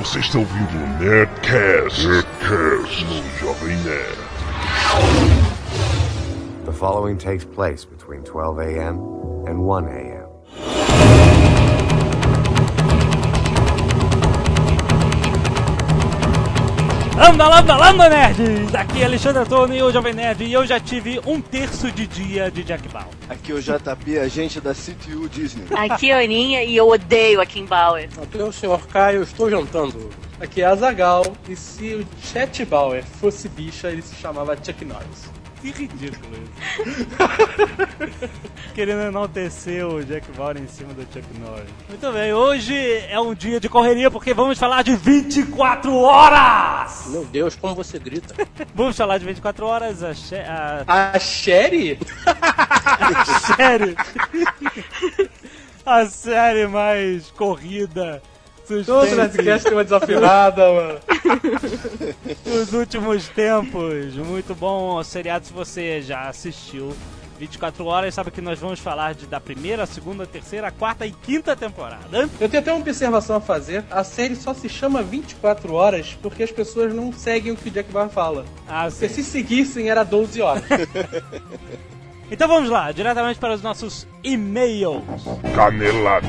Você está ouvindo o Nerdcast, Nerdcast no Jovem Nerd. The following takes place between 12 a.m. and 1 a.m. Lambda, lambda, lambda, nerds! Aqui é Alexandre Antônio, o Jovem Nerd, e eu já tive um terço de dia de Jack Bauer. Aqui é o JP, agente da CTU Disney. Aqui é a Aninha e eu odeio a Kim Bauer. Aqui é o Sr. Caio, eu estou jantando. Aqui é a Zagal e se o Chet Bauer fosse bicha, ele se chamava Chuck Norris. Que ridículo isso. Querendo enaltecer o Jack Bauer em cima do Chuck Norris. Muito bem, hoje é um dia de correria porque vamos falar de 24 horas! Meu Deus, como você grita. Vamos falar de 24 horas, a, che- a A Sherry? série. a série mais corrida. Todo suspense Nerdcast tem uma desafinada, mano. dos últimos tempos. Muito bom seriado se você já assistiu. 24 horas, sabe que nós vamos falar de, da primeira, segunda, terceira, quarta e quinta temporada. Eu tenho até uma observação a fazer. A série só se chama 24 horas porque as pessoas não seguem o que o Jack Bauer fala. Ah, Porque sim. se seguissem era 12 horas. Então vamos lá, diretamente para os nossos e-mails. Canelada.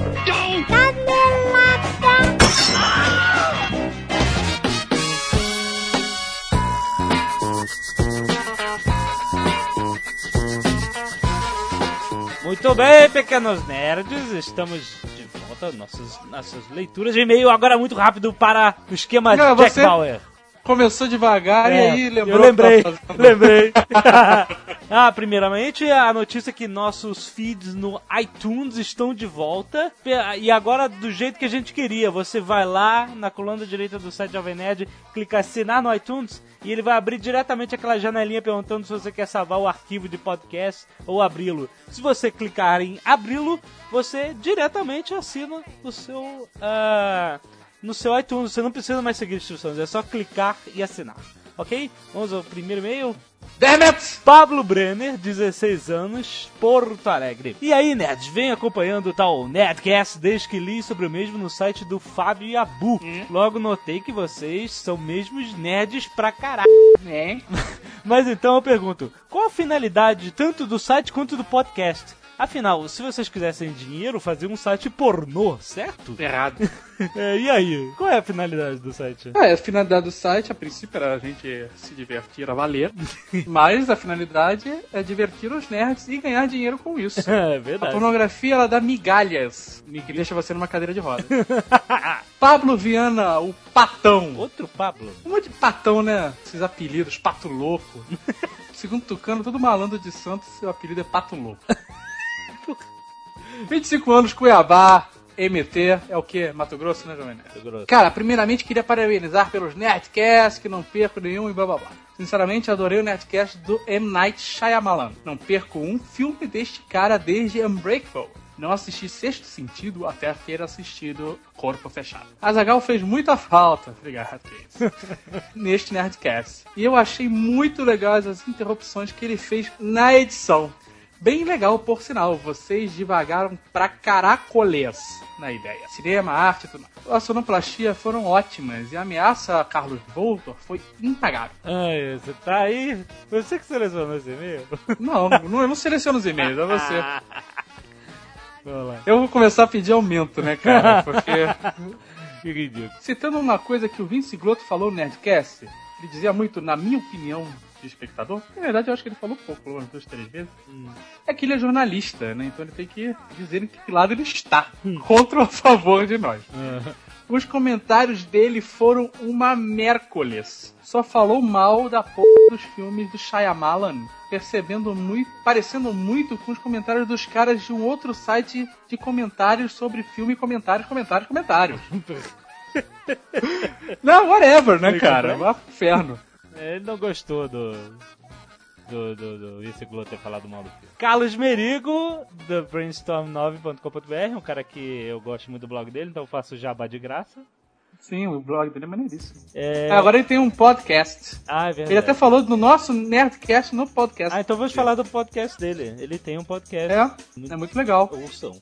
Muito bem, pequenos nerds, estamos de volta, nossas, nossas leituras de e-mail, agora muito rápido para o esquema Não, Jack você- Bauer. Começou devagar e É, aí lembrou eu lembrei, tava lembrei. ah, primeiramente, a notícia é que nossos feeds no iTunes estão de volta. E agora, do jeito que a gente queria. Você vai lá na coluna direita do site Jovem Nerd, clica assinar no iTunes e ele vai abrir diretamente aquela janelinha perguntando se você quer salvar o arquivo de podcast ou abri-lo. Se você clicar em abri-lo, você diretamente assina o seu... ah, no seu iTunes. Você não precisa mais seguir instruções, é só clicar e assinar. Ok? Vamos ao primeiro e-mail. It! Pablo Brenner, 16 anos, Porto Alegre. E aí, nerds, vem acompanhando o tal Nerdcast desde que li sobre o mesmo no site do Fábio Yabu. Logo notei que vocês são mesmos nerds pra caralho. É. Mas então eu pergunto, qual a finalidade tanto do site quanto do podcast? Afinal, se vocês quisessem dinheiro, faziam um site pornô, certo? Errado. É, e aí, qual é a finalidade do site? É, a finalidade do site, a princípio, era a gente se divertir a valer. Mas a finalidade é divertir os nerds e ganhar dinheiro com isso. É A verdade. pornografia, ela dá migalhas, que deixa você numa cadeira de roda. Pablo Viana, o patão. Outro Pablo. Um monte de patão, né? Esses apelidos, pato louco. Segundo Tucano, todo malandro de Santos, seu apelido é pato louco. 25 anos, Cuiabá, MT, é o que? Mato Grosso, né, Jovem Nerd? Grosso. Cara, primeiramente queria parabenizar pelos Nerdcasts, que não perco nenhum e blá blá blá. Sinceramente, adorei o Nerdcast do M. Night Shyamalan. Não perco um filme deste cara desde Unbreakable. Não assisti Sexto Sentido até ter assistido Corpo Fechado. Azagal fez muita falta, obrigado, neste Nerdcast. E eu achei muito legais as interrupções que ele fez na edição. Bem legal, por sinal, vocês devagaram pra caracolês na ideia. Cinema, arte tudo mais. A sonoplastia foram ótimas e a ameaça a Carlos Voltor foi impagável. Ai, você tá aí? Você que selecionou esse e-mail? Não, não, eu não seleciono os e-mails, é você. Eu vou começar a pedir aumento, né, cara? Porque, Que ridículo. citando uma coisa que o Vince Glotto falou no Nerdcast, ele dizia muito, na minha opinião, de espectador. Na verdade, eu acho que ele falou pouco, falou umas duas, três vezes. É que ele é jornalista, né? Então ele tem que dizer em que lado ele está. Contra ou a favor de nós. Os comentários dele foram uma mércoles. Só falou mal da porra dos filmes do Shyamalan, percebendo muito, parecendo muito com os comentários dos caras de um outro site de comentários sobre filme, comentários, comentários, comentários. Não, whatever, né, cara? Vá pro inferno. É, Ele não gostou do. Do, do, do Vince Glow ter falado mal do filme. Carlos Merigo, do brainstorm9.com.br, um cara que eu gosto muito do blog dele, então eu faço jabá de graça. Sim, o blog dele é maneiríssimo. É... Agora ele tem um podcast. Ah, é verdade. Ele até falou do nosso Nerdcast no podcast. Ah, então vamos falar do podcast dele. Ele tem um podcast. É, é muito legal. Ouçam.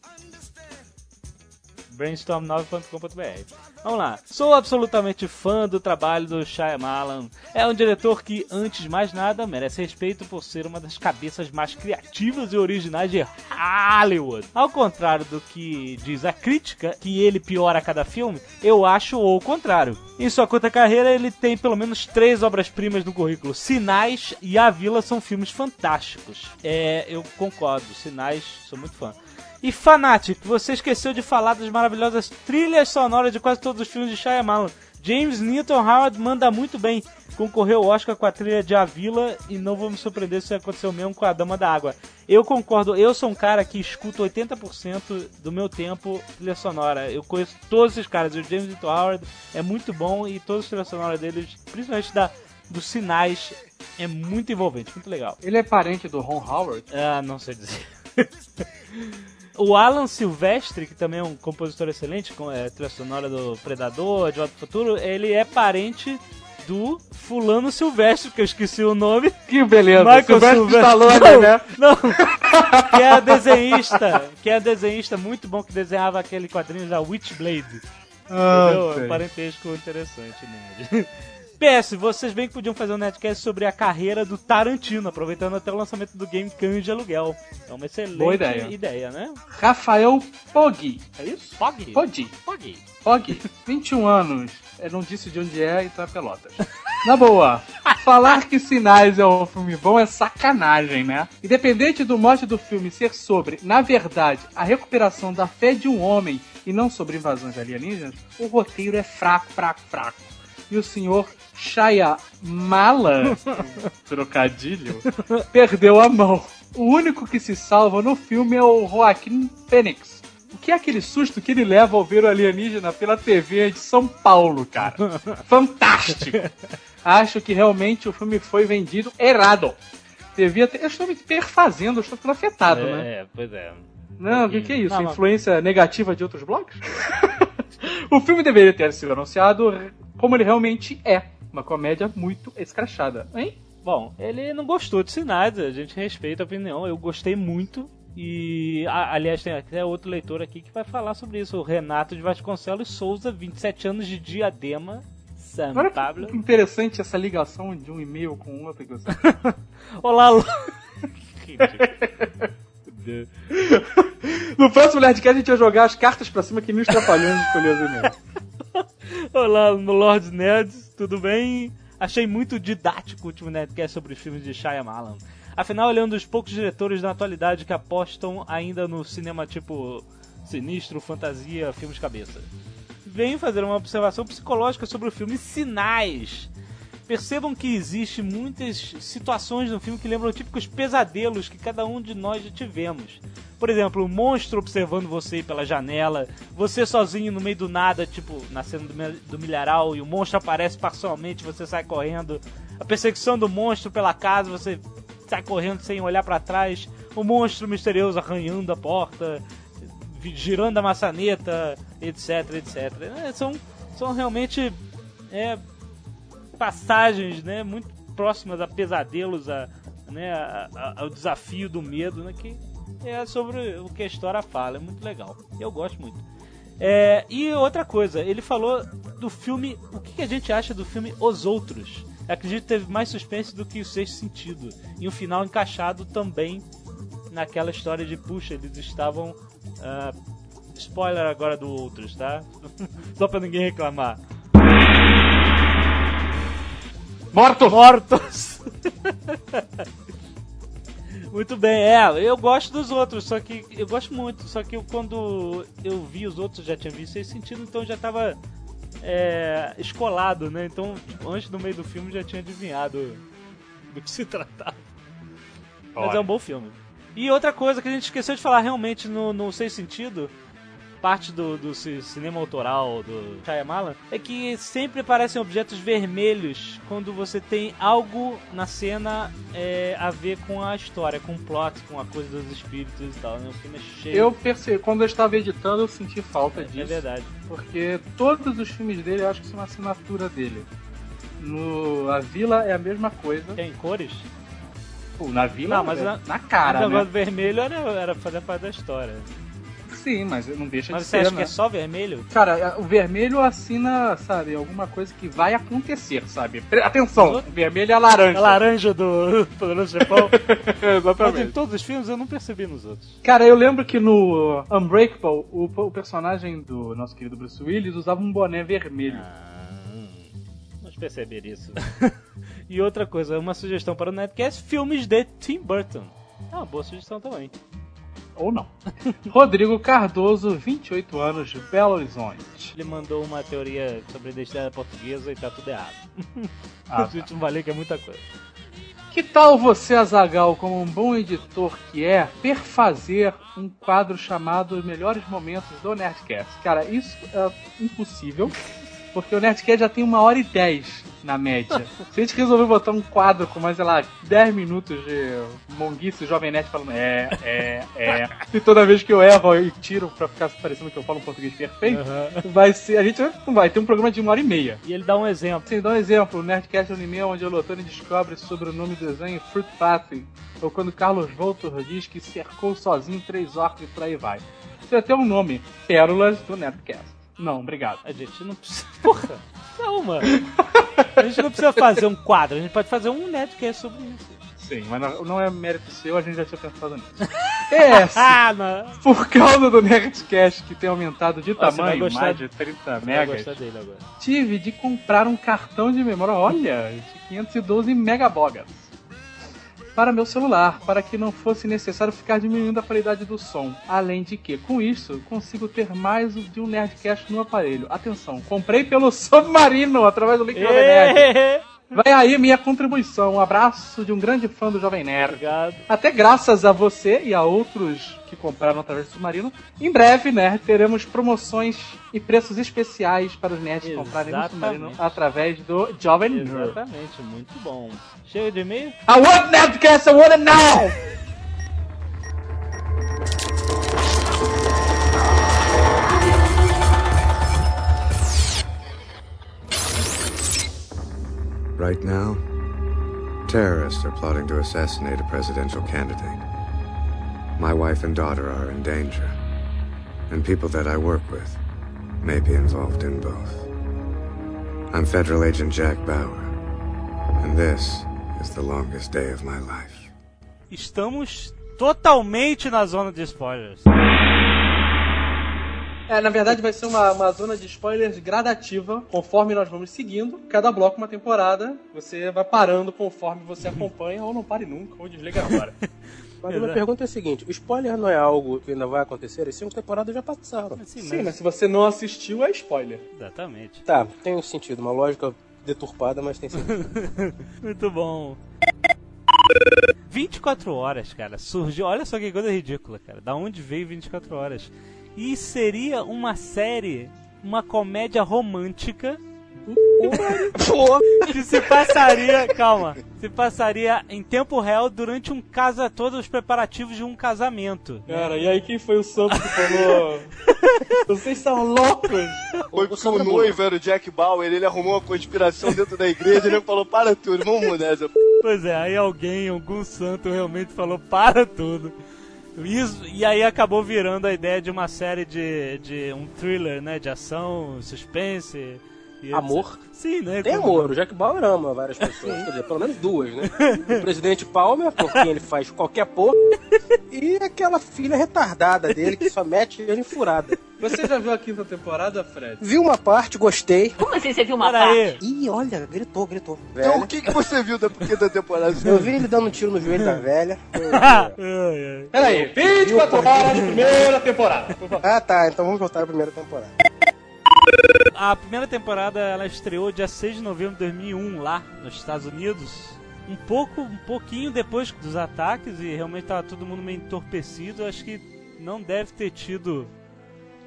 brainstorm9.com.br. Vamos lá. Sou absolutamente fã do trabalho do Shyamalan. É um diretor que, antes de mais nada, merece respeito por ser uma das cabeças mais criativas e originais de Hollywood. Ao contrário do que diz a crítica, que ele piora a cada filme, eu acho o contrário. Em sua curta carreira, ele tem pelo menos três obras-primas no currículo. Sinais e A Vila são filmes fantásticos. É, eu concordo. Sinais, sou muito fã. E Fanatic, você esqueceu de falar das maravilhosas trilhas sonoras de quase todos os filmes de Shyamalan. James Newton Howard manda muito bem. Concorreu ao Oscar com a trilha de A Vila e não vou me surpreender se aconteceu mesmo com a Dama da Água. Eu concordo, eu sou um cara que escuto 80% do meu tempo trilha sonora. Eu conheço todos esses caras. O James Newton Howard é muito bom e todas as trilhas sonoras deles, principalmente da, dos sinais, é muito envolvente, muito legal. Ele é parente do Ron Howard? Ah, não sei dizer. o Alan Silvestre, que também é um compositor excelente, com é, trilha sonora do Predador, de Volta ao Futuro, ele é parente do fulano Silvestre, que eu esqueci o nome. Que beleza. Michael Sylvester Silvestre. Stallone, não, né? Não, que é desenhista, que é desenhista muito bom que desenhava aquele quadrinho da Witchblade. Ah, Entendeu? É um parentesco interessante, né? PS, vocês bem que podiam fazer um netcast sobre a carreira do Tarantino, aproveitando até o lançamento do game Cães de Aluguel. É uma excelente Boa ideia. ideia, né? Rafael Poggi. É isso? Pog. Poggi. Pog. Poggi, 21 anos. Eu não disse de onde é, então é Pelotas. Na boa, falar que Sinais é um filme bom é sacanagem, né? Independente do mote do filme ser sobre, na verdade, a recuperação da fé de um homem e não sobre invasões alienígenas, o roteiro é fraco, fraco, fraco. E o senhor Shyamala, trocadilho, perdeu a mão. O único que se salva no filme é o Joaquim Phoenix. O que é aquele susto que ele leva ao ver o alienígena pela TV de São Paulo, cara? Fantástico! Acho que realmente o filme foi vendido errado. Devia ter. Eu estou me perfazendo, eu estou ficando afetado, né? É, pois é. Não, o que, que é isso? Não, não. Influência negativa de outros blogs? o filme deveria ter sido anunciado como ele realmente é. Uma comédia muito escrachada. Hein? Bom, ele não gostou de sinais, a gente respeita a opinião. Eu gostei muito. E, aliás, tem até outro leitor aqui que vai falar sobre isso. O Renato de Vasconcelos Souza, 27 anos de Diadema, São Olha Pablo. que interessante essa ligação de um e-mail com outro. Olá, Lu... No próximo Nerdcast a gente vai jogar as cartas pra cima que nem os trapalhões escolher os e-mails. Olá, Lord Nerds, tudo bem? Achei muito didático o último Nerdcast sobre os filmes de Shyamalan. Afinal, ele é um dos poucos diretores na atualidade que apostam ainda no cinema tipo sinistro, fantasia, filmes cabeça. Venho fazer uma observação psicológica sobre o filme Sinais. Percebam que existe muitas situações no filme que lembram típicos pesadelos que cada um de nós já tivemos. Por exemplo, o monstro observando você pela janela, você sozinho no meio do nada, tipo na cena do, mil- do milharal, e o monstro aparece parcialmente, você sai correndo. A perseguição do monstro pela casa, você sai correndo sem olhar pra trás. O monstro misterioso arranhando a porta, girando a maçaneta, etc, etc. É, são, são realmente é, passagens, né, muito próximas a pesadelos, a, né, a- a- ao desafio do medo, né, que é sobre o que a história fala, é muito legal. Eu gosto muito. É, e outra coisa, ele falou do filme, o que que a gente acha do filme Os Outros? Acredito que teve mais suspense do que o Sexto Sentido. E um final encaixado também naquela história de, puxa, eles estavam... ah, spoiler agora do Outros, tá? Só pra ninguém reclamar. Morto! Mortos! Muito bem, é, eu gosto dos outros, só que eu gosto muito, só que eu, quando eu vi os outros, eu já tinha visto esse sentido, então já tava é, escolado, né? Então, tipo, antes do meio do filme já tinha adivinhado do que se tratava. Mas é um bom filme. E outra coisa que a gente esqueceu de falar realmente no, no Sem Sentido, parte do, do ci- cinema autoral do Shyamalan, é que sempre aparecem objetos vermelhos quando você tem algo na cena é, a ver com a história, com o plot, com a coisa dos espíritos e tal. Né? O filme é cheio. Eu percebi, quando eu estava editando, eu senti falta É disso. verdade. Porque todos os filmes dele, eu acho que são uma assinatura dele. No A Vila é a mesma coisa. Tem cores? Pô, na Vila, Não, mas é na- na o cara, negócio né? vermelho era, era fazer parte da história. Sim, mas não deixa Mas de você ser, acha né? que é só vermelho? Cara, o vermelho assina, sabe, alguma coisa que vai acontecer, sabe? Atenção, o vermelho é a laranja. A laranja do Poderoso Chefão. Mas em Exatamente. todos os filmes eu não percebi nos outros. Cara, eu lembro que no Unbreakable, o, o personagem do nosso querido Bruce Willis usava um boné vermelho. Vamos perceber isso. e outra coisa, uma sugestão para o Netcast, filmes de Tim Burton. É uma boa sugestão também. Ou não. Rodrigo Cardoso, 28 anos, Belo Horizonte. Ele mandou uma teoria sobre a identidade portuguesa e tá tudo errado. Ah, gente não vai ler que é muita coisa. Que tal você, Azagal, como um bom editor que é, perfazer um quadro chamado Os Melhores Momentos do Nerdcast? Cara, isso é impossível, porque o Nerdcast já tem uma hora e dez na média. Se a gente resolver botar um quadro com mais, sei lá, 10 minutos de monguice, Jovem Nerd falando é, é, é, e toda vez que eu erro e tiro pra ficar parecendo que eu falo um português perfeito, vai ser, a gente vai ter um programa de uma hora e meia. E ele dá um exemplo. Assim, dá um exemplo, o Nerdcast é um anime onde o Lotone descobre sobre o nome do desenho Fruit Basket, ou quando Carlos Voltor diz que cercou sozinho três orcs e por aí vai. Isso é até um nome, Pérolas do Nerdcast. Não, obrigado. A gente não precisa. Porra! Calma! A gente não precisa fazer um quadro, a gente pode fazer um Netcast sobre isso. Sim, mas não, não é mérito seu, a gente já tinha pensado nisso. É, sim, Ah, não! por causa do Nerdcast que tem aumentado de você tamanho, gostar mais de- de 30 Vai megas, gostar dele agora. tive de comprar um cartão de memória, olha, de 512 megabogas para meu celular, para que não fosse necessário ficar diminuindo a qualidade do som. Além de que, com isso, consigo ter mais de um Nerdcast no aparelho. Atenção, comprei pelo Submarino, através do link do Jovem Nerd. Vai aí minha contribuição. Um abraço de um grande fã do Jovem Nerd. Obrigado. Até graças a você e a outros que compraram através do Submarino. Em breve, né, teremos promoções e preços especiais para os nerds que comprarem no. Submarino através do Jovem Nerd. Exatamente, muito bom. Chega de e-mail? I want Nerdcast, I want it now! Right now, terrorists are plotting to assassinate a presidential candidate. My wife and daughter are in danger, and people that I work with may be involved in both. I'm Federal Agent Jack Bauer, and this is the longest day of my life. Estamos totalmente na zona de spoilers. É, na verdade vai ser uma, uma zona de spoilers gradativa, conforme nós vamos seguindo. Cada bloco uma temporada, você vai parando conforme você acompanha, ou não pare nunca, ou desliga agora. Mas a minha pergunta é a seguinte: o spoiler não é algo que ainda vai acontecer? As cinco temporadas já passaram. Assim, Sim, mas se você não assistiu, é spoiler. Exatamente. Tá, tem um sentido, uma lógica deturpada, mas tem sentido. Muito bom. 24 horas, cara. Surgiu. Olha só que coisa ridícula, cara. Da onde veio 24 horas? E seria uma série, uma comédia romântica Pô, que se passaria, calma, se passaria em tempo real durante um casa todos os preparativos de um casamento. Cara, e aí quem foi o santo que falou? Vocês são loucos! Foi o noivo era o Jack Bauer, ele arrumou uma conspiração dentro da igreja e ele falou, para tudo, vamos mudar essa p... Pois é, aí alguém, algum santo realmente falou para tudo. Isso, e aí acabou virando a ideia de uma série de, de um thriller, né? De ação, suspense. Amor? Sim, né? tem como- amor. O Jack Bauer ama várias pessoas. Quer dizer, pelo menos duas, né? O presidente Palmer, por quem ele faz qualquer porra. E aquela filha retardada dele que só mete ele em furada. Você já viu a quinta temporada, Fred? Vi uma parte, gostei. Como assim você viu uma Pera parte? aí. Ih, olha, gritou, gritou. Então Velha. o que, que você viu da quinta temporada? Eu vi ele dando um tiro no joelho da velha. Peraí, 24 horas, primeira temporada. Ah, tá. Então vamos voltar à primeira temporada. A primeira temporada ela estreou dia 6 de novembro de 2001 lá nos Estados Unidos. Um pouco, um pouquinho depois dos ataques e realmente tava todo mundo meio entorpecido. Acho que não deve ter tido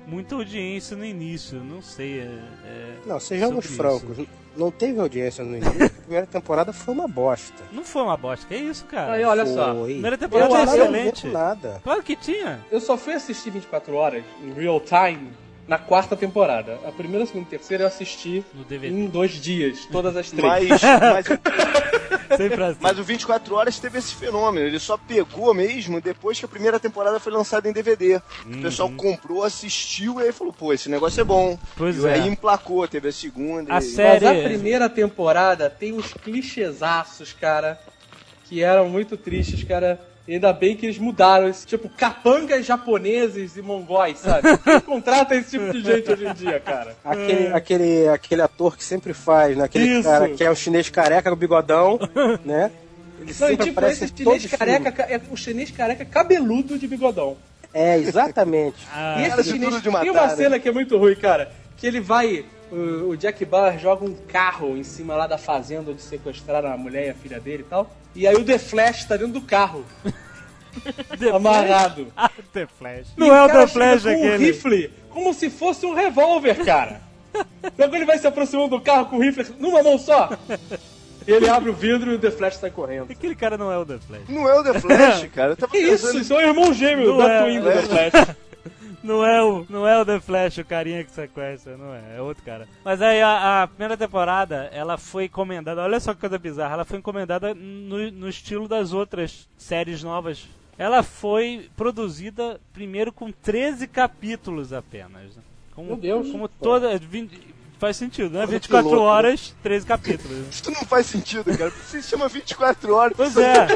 muita audiência no início. Não sei. É, é- Não, sejamos francos. Não teve audiência no início. A primeira temporada foi uma bosta. Não foi uma bosta. Que isso, cara? Aí, olha só. Foi. Primeira Eu temporada é nada a ver excelente. nada. Claro que tinha. Eu só fui assistir 24 horas em real time na quarta temporada. A primeira, segunda e terceira eu assisti No DVD. em dois dias, todas as três. Mas, mas Sempre assim. Mas o 24 Horas teve esse fenômeno. Ele só pegou mesmo depois que a primeira temporada foi lançada em DVD. O pessoal comprou, assistiu e aí falou, pô, esse negócio é bom. Pois e é. aí emplacou, teve a segunda. A e... série- Mas a primeira temporada tem uns clichêsaços, cara, que eram muito tristes, cara. E ainda bem que eles mudaram esse tipo capangas japoneses e mongóis, sabe? Quem contrata esse tipo de gente hoje em dia, cara? Aquele, aquele, aquele ator que sempre faz, né? Aquele Isso. cara que é o chinês careca com bigodão, né? Ele Não, e sempre tipo, aparece esse chinês careca, é o chinês careca cabeludo de bigodão. É, exatamente. Ah, e esse de chinês. de matar, tem uma né? cena que é muito ruim, cara. Que ele vai. O, o Jack Bauer joga um carro em cima lá da fazenda onde sequestraram a mulher e a filha dele e tal. E aí o The Flash tá dentro do carro, The amarrado. Ah, The Flash. E Não é o The Flash com um aquele. rifle, como se fosse um revólver, cara. Logo ele vai se aproximando do carro com o rifle numa mão só. Ele abre o vidro e o The Flash sai correndo. Aquele cara não é o The Flash. Não é o The Flash, cara. Eu tava Que isso? pensando- Isso é o irmão gêmeo Não da é, Twin do é. The Flash. Não é, o, não é o The Flash, o carinha que sequestra, não é, é outro cara. Mas aí a, a primeira temporada, ela foi encomendada, olha só que coisa bizarra, ela foi encomendada no, no estilo das outras séries novas. Ela foi produzida primeiro com 13 capítulos apenas. né? Como, Meu Deus. Como toda. 20 faz sentido, né? Todo 24 piloto, né? horas, 13 capítulos. Isso não faz sentido, cara. Porque se chama 24 horas. Pois é.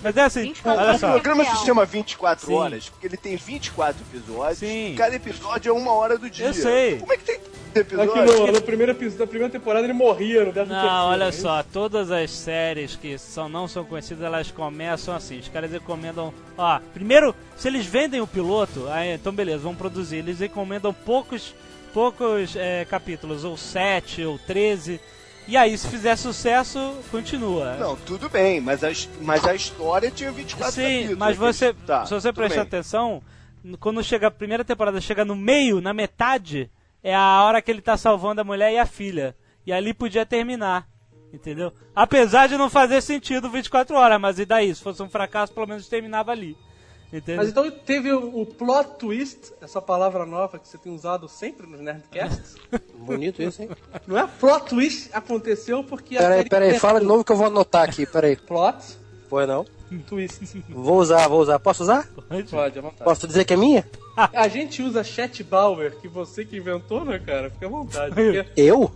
Mas é assim, 24 olha O só. programa se chama 24 Sim. horas porque ele tem 24 episódios. Sim. Cada episódio é uma hora do dia. Eu sei. Como é que tem Aqui episódios? no, no primeiro episódio da primeira temporada ele morria no Não, terceiro, olha né? só, todas as séries que são, não são conhecidas, elas começam assim. Os caras recomendam. Ó, primeiro, se eles vendem o piloto, aí, então beleza, vão produzir. Eles recomendam poucos, poucos é, capítulos, ou 7, ou 13. E aí, se fizer sucesso, continua. Não, tudo bem, mas a, mas a história tinha 24 Sim, capítulos. mas você, Tá, se você prestar atenção, quando chega a primeira temporada, chega no meio, na metade, é a hora que ele tá salvando a mulher e a filha. E ali podia terminar. Entendeu? Apesar de não fazer sentido 24 horas, mas e daí? Se fosse um fracasso, pelo menos terminava ali. Entendeu? Mas então teve o, o plot twist, essa palavra nova que você tem usado sempre nos Nerdcasts. Bonito isso, hein? Não é plot twist, aconteceu porque a Peraí, peraí, fala de novo que eu vou anotar aqui, peraí. Plot Pois não? twist. Vou usar, vou usar. Posso usar? Pode, à vontade. Posso dizer que é minha? A gente usa chat Bauer, que você que inventou, né, cara? Fica à vontade. Eu? Eu?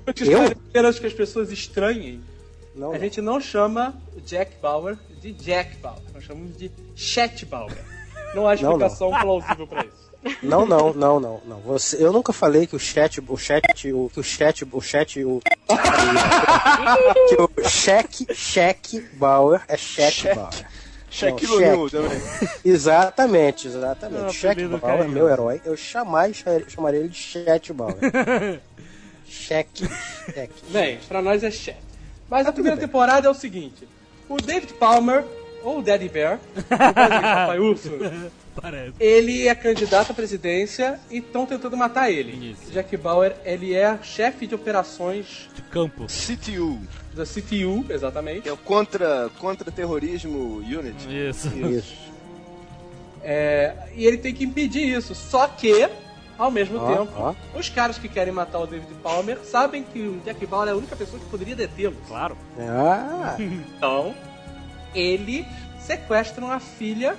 apenas que as pessoas estranhem, Não. a gente não chama Jack Bauer de Jack Bauer. Nós chamamos de Chat Bauer. Não há Não, não. explicação plausível pra isso. Não, não, não, não, não. Você, eu nunca falei que o chat, o chat, o, que o chat, o chat, o que o cheque, cheque Bauer é Cheque. Bauer. Não, cheque. também. Exatamente, exatamente. É um Cheque apelido Bauer é meu herói. Eu jamais chamaria ele de chat Bauer. cheque, cheque. Bem, pra nós é Chat. Mas a primeira temporada é o seguinte: o David Palmer, ou Daddy Bear, o Papai Urso, Parece. ele é candidato à presidência e estão tentando matar ele. Isso. Jack Bauer, ele é chefe de operações De campo. CTU, da CTU, exatamente. que é o contra, contra terrorismo unit. Isso. Isso. É, e ele tem que impedir isso. Só que, ao mesmo Ó, tempo, ó. os caras que querem matar o David Palmer sabem que o Jack Bauer é a única pessoa que poderia detê-lo. Claro. Ah, Então, ele sequestram a filha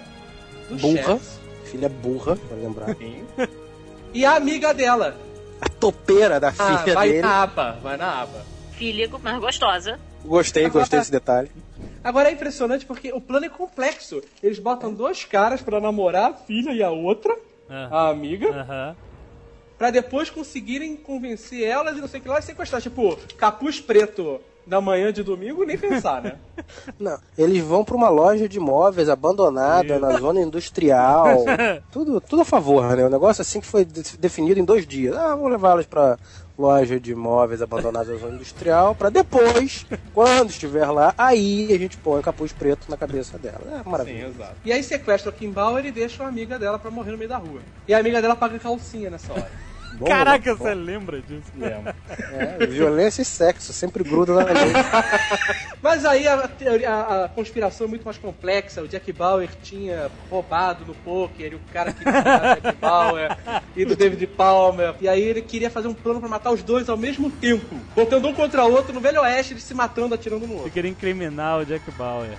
do Burra. chefe filha burra, pra lembrar. e a amiga dela. A topeira da Ah, filha vai dele. na aba, vai na aba. Filha, mas gostosa. Gostei, gostei desse detalhe. Agora é impressionante porque o plano é complexo. Eles botam dois caras pra namorar a filha e a outra, Ah. a amiga, Aham. pra depois conseguirem convencer elas e não sei o que lá e sequestrar. Tipo, capuz preto da manhã de domingo, nem pensar, né? Não, eles vão pra uma loja de móveis abandonada na zona industrial. tudo, tudo a favor, né? O negócio assim que foi de- definido em dois dias. Ah, vou levá-las pra loja de móveis abandonada na zona industrial pra depois, quando estiver lá, aí a gente põe o capuz preto na cabeça dela. É maravilha. exato. E aí sequestram a Kim Bauer e deixam a amiga dela pra morrer no meio da rua. E a amiga dela paga calcinha nessa hora. Bom, Caraca, bom. você lembra disso? Lembro. É, violência e sexo, sempre gruda na gente. Mas aí a, a- a conspiração é muito mais complexa. O Jack Bauer tinha roubado no poker, e o cara queria matar o Jack Bauer e do David Palmer. E aí ele queria fazer um plano pra matar os dois ao mesmo tempo, botando um contra o outro no Velho Oeste, eles se matando, atirando no outro. queria incriminar o Jack Bauer.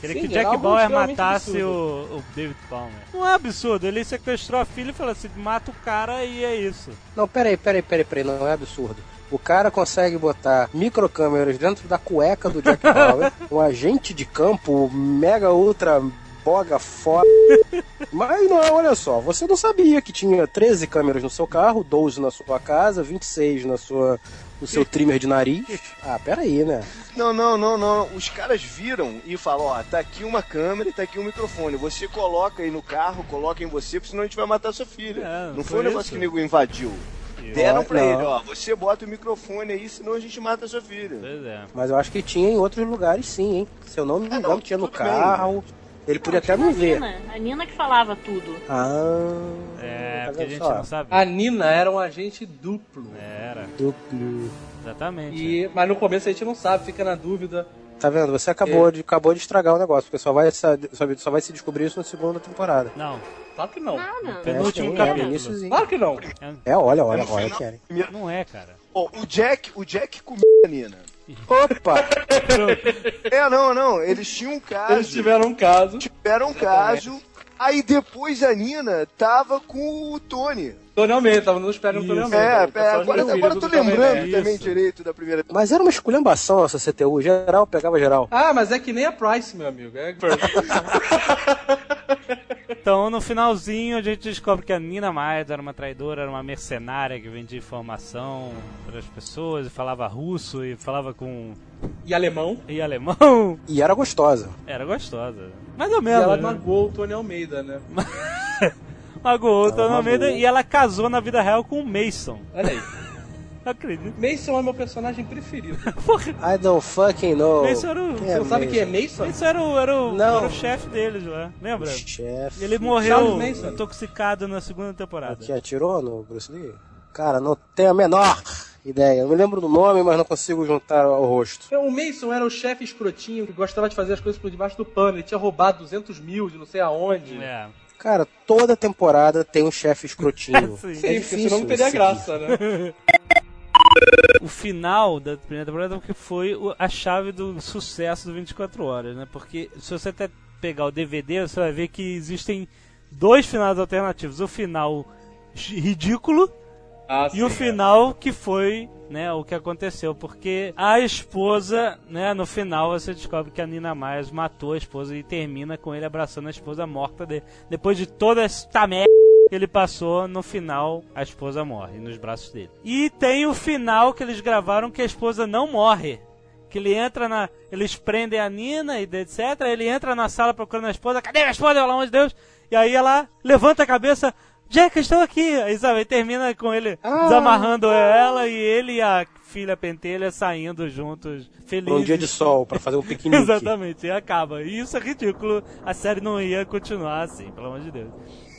Queria Sim, que Jack algo Bauer matasse absurdo. o, o David Palmer. Não é absurdo, ele sequestrou a filha e falou assim: mata o cara e é isso. Não, peraí, peraí, peraí, peraí, não é absurdo. O cara consegue botar microcâmeras dentro da cueca do Jack Bauer, um agente de campo mega ultra boga foda. Mas não, olha só, você não sabia que tinha 13 câmeras no seu carro, 12 na sua casa, 26 na sua, no seu trimmer de nariz. Ah, peraí, né? Não, não, não, não. Os caras viram e falam, ó, tá aqui uma câmera e tá aqui um microfone. Você coloca aí no carro, coloca em você, porque senão a gente vai matar sua filha. É, não foi um foi negócio isso? que o nego invadiu. Deram pra Não. ele, ó, você bota o microfone aí, senão a gente mata sua filha. Pois é. Mas eu acho que tinha em outros lugares sim, hein? Se eu não me Ah, engano, não, tinha no tudo bem. Ele podia até Tinha não a ver. Nina, a Nina que falava tudo. Ah. É, porque a gente só? não sabe. A Nina era um agente duplo. Era, Duplo. exatamente. E, mas no começo a gente não sabe, fica na dúvida. Tá vendo? Você acabou, de, acabou de estragar o negócio, porque só vai, só, só vai se descobrir isso na segunda temporada. Não, Claro que não. Nada. Penúltimo É, capítulo. É. Claro que não. é olha, olha, É no olha, final. Kenny. não é, cara. Ó, o Jack, o Jack comia a Nina. Opa! É, não, não, eles tinham um caso. Eles tiveram um caso. tiveram um caso. Aí depois a Nina tava com o Tony. Tony Almeida, tava pés do Tony. Almeida. É, personagem agora, agora eu tô lembrando Nerd. também Isso. direito da primeira Mas era uma esculhambação essa CTU, geral pegava geral. Ah, mas é que nem a Price, meu amigo. É... Então, no finalzinho, a gente descobre que a Nina Myers era uma traidora, era uma mercenária que vendia informação para as pessoas e falava russo e falava com. e alemão. e alemão. E era gostosa. Era gostosa. Mais ou E menos. ela né? magoou o Tony Almeida, né? Magoou o Tony Almeida magoou. e ela casou na vida real com o Mason. Olha aí. Não acredito. Mason é meu personagem preferido. Porra, I don't fucking know. Mason era o. Quem Você não sabe Mason? quem é Mason? Esse era o, era o, Não. era o chefe deles lá, lembra? Chefe. Ele morreu intoxicado na segunda temporada. Que atirou no Bruce Lee? Cara, não tenho a menor ideia. Eu me lembro do nome, mas não consigo juntar ao rosto. O Mason era o chefe escrotinho que gostava de fazer as coisas por debaixo do pano. Ele tinha roubado 200 mil de não sei aonde. É. Cara, toda temporada tem um chefe escrotinho. Sim. Sim, É porque difícil senão não teria seguir. graça, né? O final da primeira temporada que foi o- a chave do sucesso do 24 Horas, né? Porque se você até pegar o DVD, você vai ver que existem dois finais alternativos. O final ridículo Ah, e o sim, final que foi né, o que aconteceu, porque a esposa, né, no final você descobre que a Nina Myers matou a esposa e termina com ele abraçando a esposa morta dele. Depois de toda esta merda que ele passou, no final a esposa morre nos braços dele. E tem o final que eles gravaram que a esposa não morre. Que ele entra na. Eles prendem a Nina e etc. Ele entra na sala procurando a esposa. Cadê a esposa? Pelo amor de Deus! E aí ela levanta a cabeça. Jack, estou aqui! Aí sabe, aí termina com ele Ah. desamarrando ela e ele e a filha pentelha saindo juntos, felizes. Um dia de sol, pra fazer um piquenique. Exatamente, e acaba. E isso é ridículo. A série não ia continuar assim, pelo amor de Deus.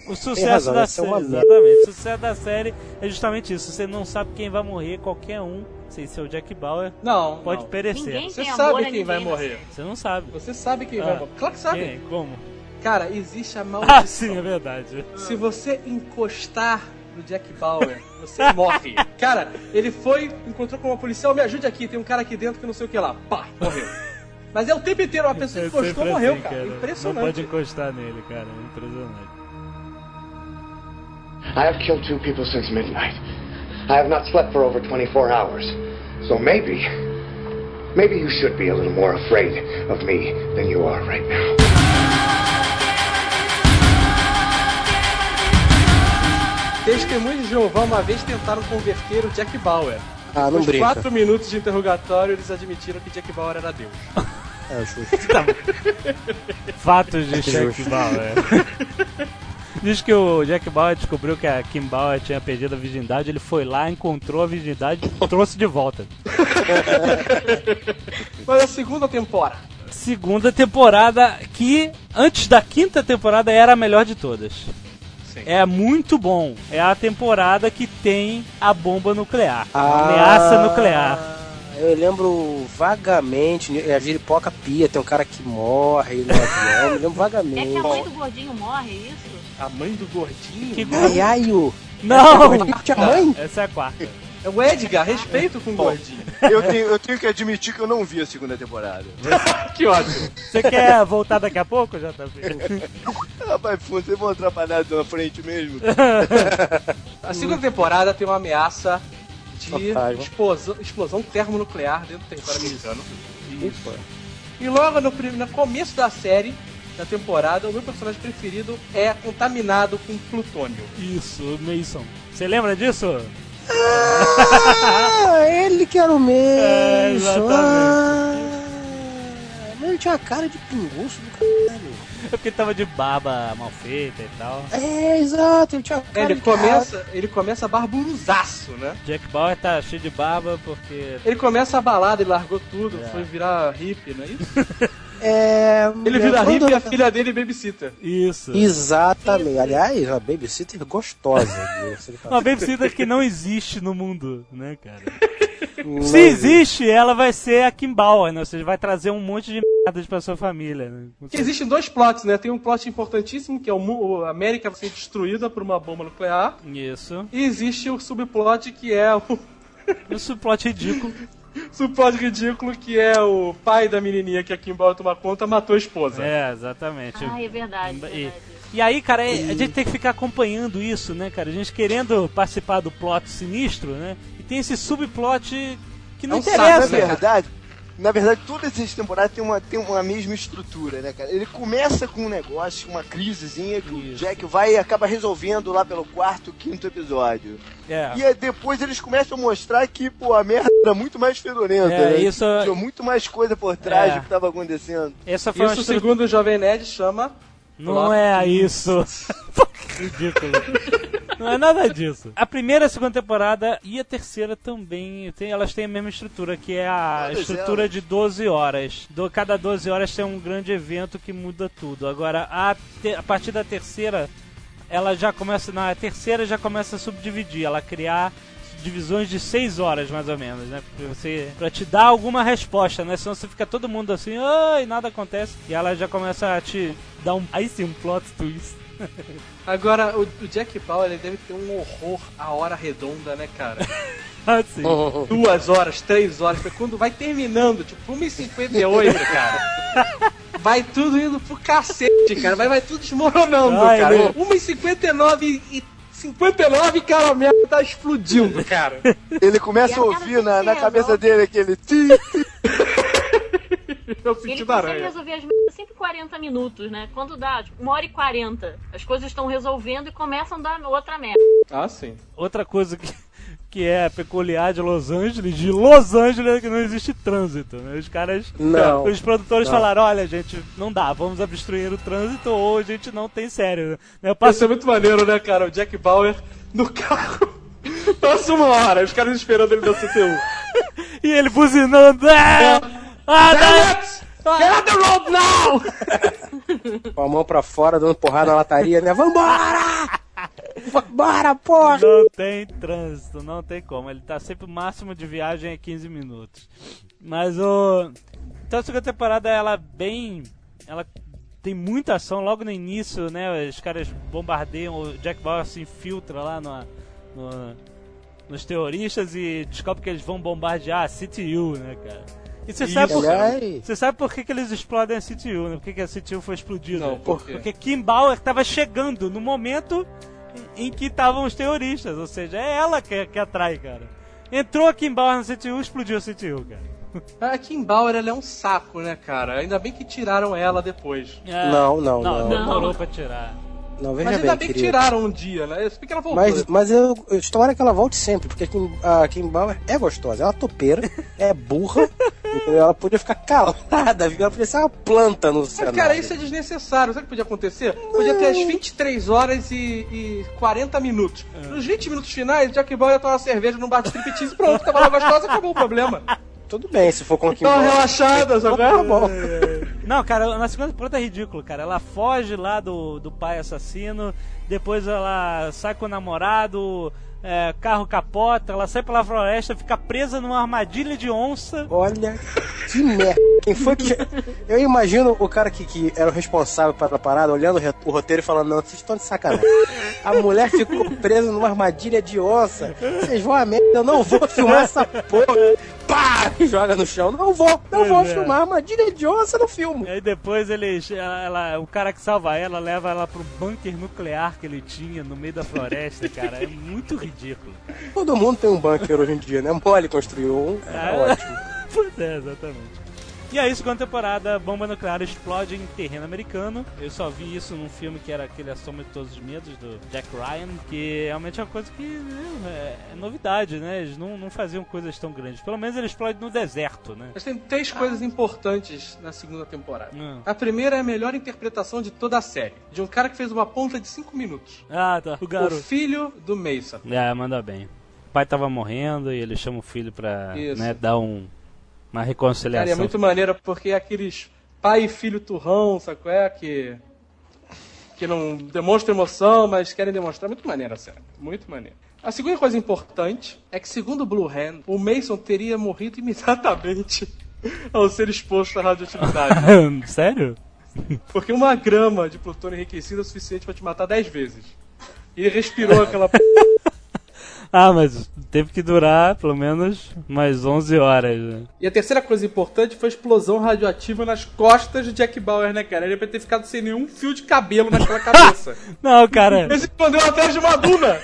O sucesso razão, da é série. uma exatamente. O sucesso da série é justamente isso. Você não sabe quem vai morrer, qualquer um. Sem ser o Jack Bauer, Não, pode não. perecer. Ninguém Você sabe quem vai morrer. Você não sabe. Você sabe quem Ah. vai morrer. Claro que sabe. Quem? Como? Cara, existe a Ah, maldição. sim, é verdade. Se você encostar no Jack Bauer, você morre. Cara, ele foi, encontrou com uma policial, me ajude aqui, tem um cara aqui dentro que não sei o que lá. Pá, morreu. Mas é o tempo inteiro, a pessoa É encostou, morreu, assim, cara. Não pode Impressionante. encostar nele, cara. É impressionante. I have killed two people since midnight. I have not slept for over 24 hours. So maybe, maybe you should be a little more afraid of me than you are right now. Testemunhos de Jeová uma vez tentaram converter o Jack Bauer. Ah, não Nos brinca. quatro minutos de interrogatório, eles admitiram que Jack Bauer era Deus. É, justo. Fatos de Jack Justo. Bauer. Diz que o Jack Bauer descobriu que a Kim Bauer tinha perdido a virgindade, ele foi lá, encontrou a virgindade e trouxe de volta. Mas a segunda temporada. Segunda temporada que, antes da quinta temporada, era a melhor de todas. Sim. É muito bom. É a temporada que tem a bomba nuclear. A Ah, ameaça nuclear. Eu lembro vagamente, é a giripoca pia, tem um cara que morre no avião, eu lembro É vagamente. que a mãe do gordinho morre, é isso? A mãe do gordinho. Que Ai, ai, o... Não! Tinha mãe? Essa é a quarta. É o Edgar, respeito com o gordinho. Eu tenho, eu tenho que admitir que eu não vi a segunda temporada. que ótimo. Você quer voltar daqui a pouco, JP? Rapaz, pô, vocês vão atrapalhar na frente mesmo? A segunda temporada tem uma ameaça de explosão, explosão termonuclear dentro do território americano. E logo no, no começo da série, da temporada, o meu personagem preferido é contaminado com plutônio. Isso, o Mason. Você lembra disso? Ah, ele que era o mesmo. É, exatamente. Ah, mas ele tinha uma cara de pinguço do caralho. É porque tava de barba mal feita e tal. É, exato, ele tinha uma cara Ele de começa, ele começa barburuzaço, né? Jack Bauer tá cheio de barba porque. Ele começa a balada, ele largou tudo, É. foi virar hippie, não é isso? É, Ele vira quando- hippie e a filha dele babysitter. Isso. Exatamente. Aliás, uma babysitter gostosa. Uma babysitter que não existe no mundo, né, cara? Se existe, ela vai ser a Kim Bauer, né? Ou seja, vai trazer um monte de merdas pra sua família, né? Que existem dois plots, né? Tem um plot importantíssimo, que é o, a América ser destruída por uma bomba nuclear. Isso. E existe o subplot que é o Isso plot ridículo. subplot ridículo que é o pai da menininha que a Kim Bauer toma conta matou a esposa. É, exatamente. Ah, é verdade, E- verdade. E aí, cara, é- a gente tem que ficar acompanhando isso, né, cara? A gente querendo participar do plot sinistro, né? E tem esse subplot que não É saco, Na interessa. né, verdade, na verdade, todas essas temporadas têm uma, tem uma mesma estrutura, né, cara? Ele começa com um negócio, uma crisezinha que o Isso. Jack vai e acaba resolvendo lá pelo quarto, quinto episódio. É. E aí depois eles começam a mostrar que, pô, a merda era muito mais fedorenta, É, né? isso- Tinha muito mais coisa por trás É. do que tava acontecendo. Essa foi Isso, segundo o Jovem Nerd, chama Não é isso. Ridículo. Não é nada disso. A primeira e a segunda temporada e a terceira também, tem, elas têm a mesma estrutura, que é a Todas estrutura elas. de 12 horas. Do, cada 12 horas tem um grande evento que muda tudo. Agora, a, te- a partir da terceira, ela já começa, na terceira já começa a subdividir, ela criar divisões de 6 horas mais ou menos, né? Pra você para te dar alguma resposta, né? Senão você fica todo mundo assim, ai, nada acontece. E ela já começa a te dar um aí sim um plot twist. Agora, o, o Jack Bauer ele deve ter um horror à hora redonda, né, cara? Assim. Duas horas, três horas, porque quando vai terminando, tipo 1h58, cara. Vai tudo indo pro cacete, cara. Vai, vai tudo desmoronando, Ai, cara. meu. 1h59 e 59, cara, a merda tá explodindo, cara. Ele começa a ouvir na, na cabeça dele aquele ti, Eu Ele senti consegue da aranha. resolver as merdas sempre 40 minutos, né? Quando dá, tipo, uma hora e 40, as coisas estão resolvendo e começam a dar outra merda. Ah, sim. Outra coisa que, que é peculiar de Los Angeles, de Los Angeles é que não existe trânsito, né? Os caras, Não. os produtores Não. falaram, olha gente, não dá, vamos obstruir o trânsito ou a gente não tem sério. Né? Eu Isso passo é muito maneiro, né, cara? O Jack Bauer no carro. Passa uma hora, os caras esperando ele no CTU. e ele buzinando, é! Ah, não! Get out the road now! Com a mão pra fora, dando porrada na lataria, né? Vambora! Vambora, porra! Não tem trânsito, não tem como. Ele tá sempre o máximo de viagem é 15 minutos. Mas o. Então a segunda temporada ela é bem. Ela tem muita ação logo no início, né? Os caras bombardeiam, o Jack Bauer se infiltra lá no, no- nos terroristas e descobre que eles vão bombardear a CTU, né, cara? E você sabe por Aliás, você sabe por que, que eles explodem a CTU, né? Por que, que a CTU foi explodida? Não, por quê? Porque Kim Bauer estava chegando no momento em em que estavam os terroristas, ou seja, é ela que, que atrai, cara. Entrou a Kim Bauer na CTU, explodiu a CTU, cara. A Kim Bauer, ela é um saco, né, cara? Ainda bem que tiraram ela depois. É, Não, não, não. não. demorou pra tirar. Não, veja Mas bem, ainda bem que querido. tiraram um dia, né? Eu sei que ela voltou. Mas, mas eu, eu tomara que ela volte sempre, porque a Kim, Bauer é gostosa, ela é topeira, é burra, ela podia ficar calada, viu? ela podia ser uma planta no Mas, cenário. cara, isso é desnecessário. Sabe o que podia acontecer? Podia ter as 23 horas e, e 40 minutos. Nos 20 minutos finais, Jack Bauer ia tomar uma cerveja num bar de striptease e pronto, tava lá gostosa, acabou o problema. Tudo bem, se for com a Kim Bauer. relaxada, sabe? Tá bom. Não, cara, na segunda temporada é ridículo, cara. Ela foge lá do, do pai assassino, depois ela sai com o namorado, é, carro capota, ela sai pela floresta, fica presa numa armadilha de onça. Olha que merda. Quem foi que. Eu imagino o cara que, que era o responsável pela parada, olhando o roteiro e falando: Não, vocês estão de sacanagem. A mulher ficou presa numa armadilha de onça. Vocês vão a merda, eu não vou filmar essa porra. Pá! E joga no chão. Não vou, não vou é. filmar armadilha de onça no filme. E aí depois eles. Ela, ela- o cara que salva ela leva ela pro bunker nuclear que ele tinha no meio da floresta, cara. É muito ridículo. Todo mundo tem um bunker hoje em dia, né? Mole construiu um. É Ah, ótimo. pois é, exatamente. E aí, segunda temporada, bomba nuclear explode em terreno americano. Eu só vi isso num filme que era aquele A Soma de Todos os Medos, do Jack Ryan, que realmente é uma coisa que né, é, é novidade, né? Eles não, não faziam coisas tão grandes. Pelo menos ele explode no deserto, né? Mas tem três coisas importantes na segunda temporada. Hum. A primeira é a melhor interpretação de toda a série. De um cara que fez uma ponta de 5 minutos. Ah, tá. O O garoto. filho do Mason. É, manda bem. O pai tava morrendo e ele chama o filho pra né, dar um, uma Cara, reconciliação. é muito maneiro porque é aqueles pai e filho turrão, sabe qual é? Que, que não demonstram emoção, mas querem demonstrar. Muito maneiro a série. Muito maneiro. A segunda coisa importante é que, segundo o Blue Hand, o Mason teria morrido imediatamente ao ser exposto à radioatividade. Sério? Porque uma grama de plutônio enriquecido é o suficiente pra te matar 10 vezes. E ele respirou aquela p... Ah, mas teve que durar pelo menos mais 11 horas. Né? E a terceira coisa importante foi a explosão radioativa nas costas de Jack Bauer, né, cara? Ele ia ter ficado sem nenhum fio de cabelo naquela cabeça. Não, cara. Ele se escondeu atrás de uma duna!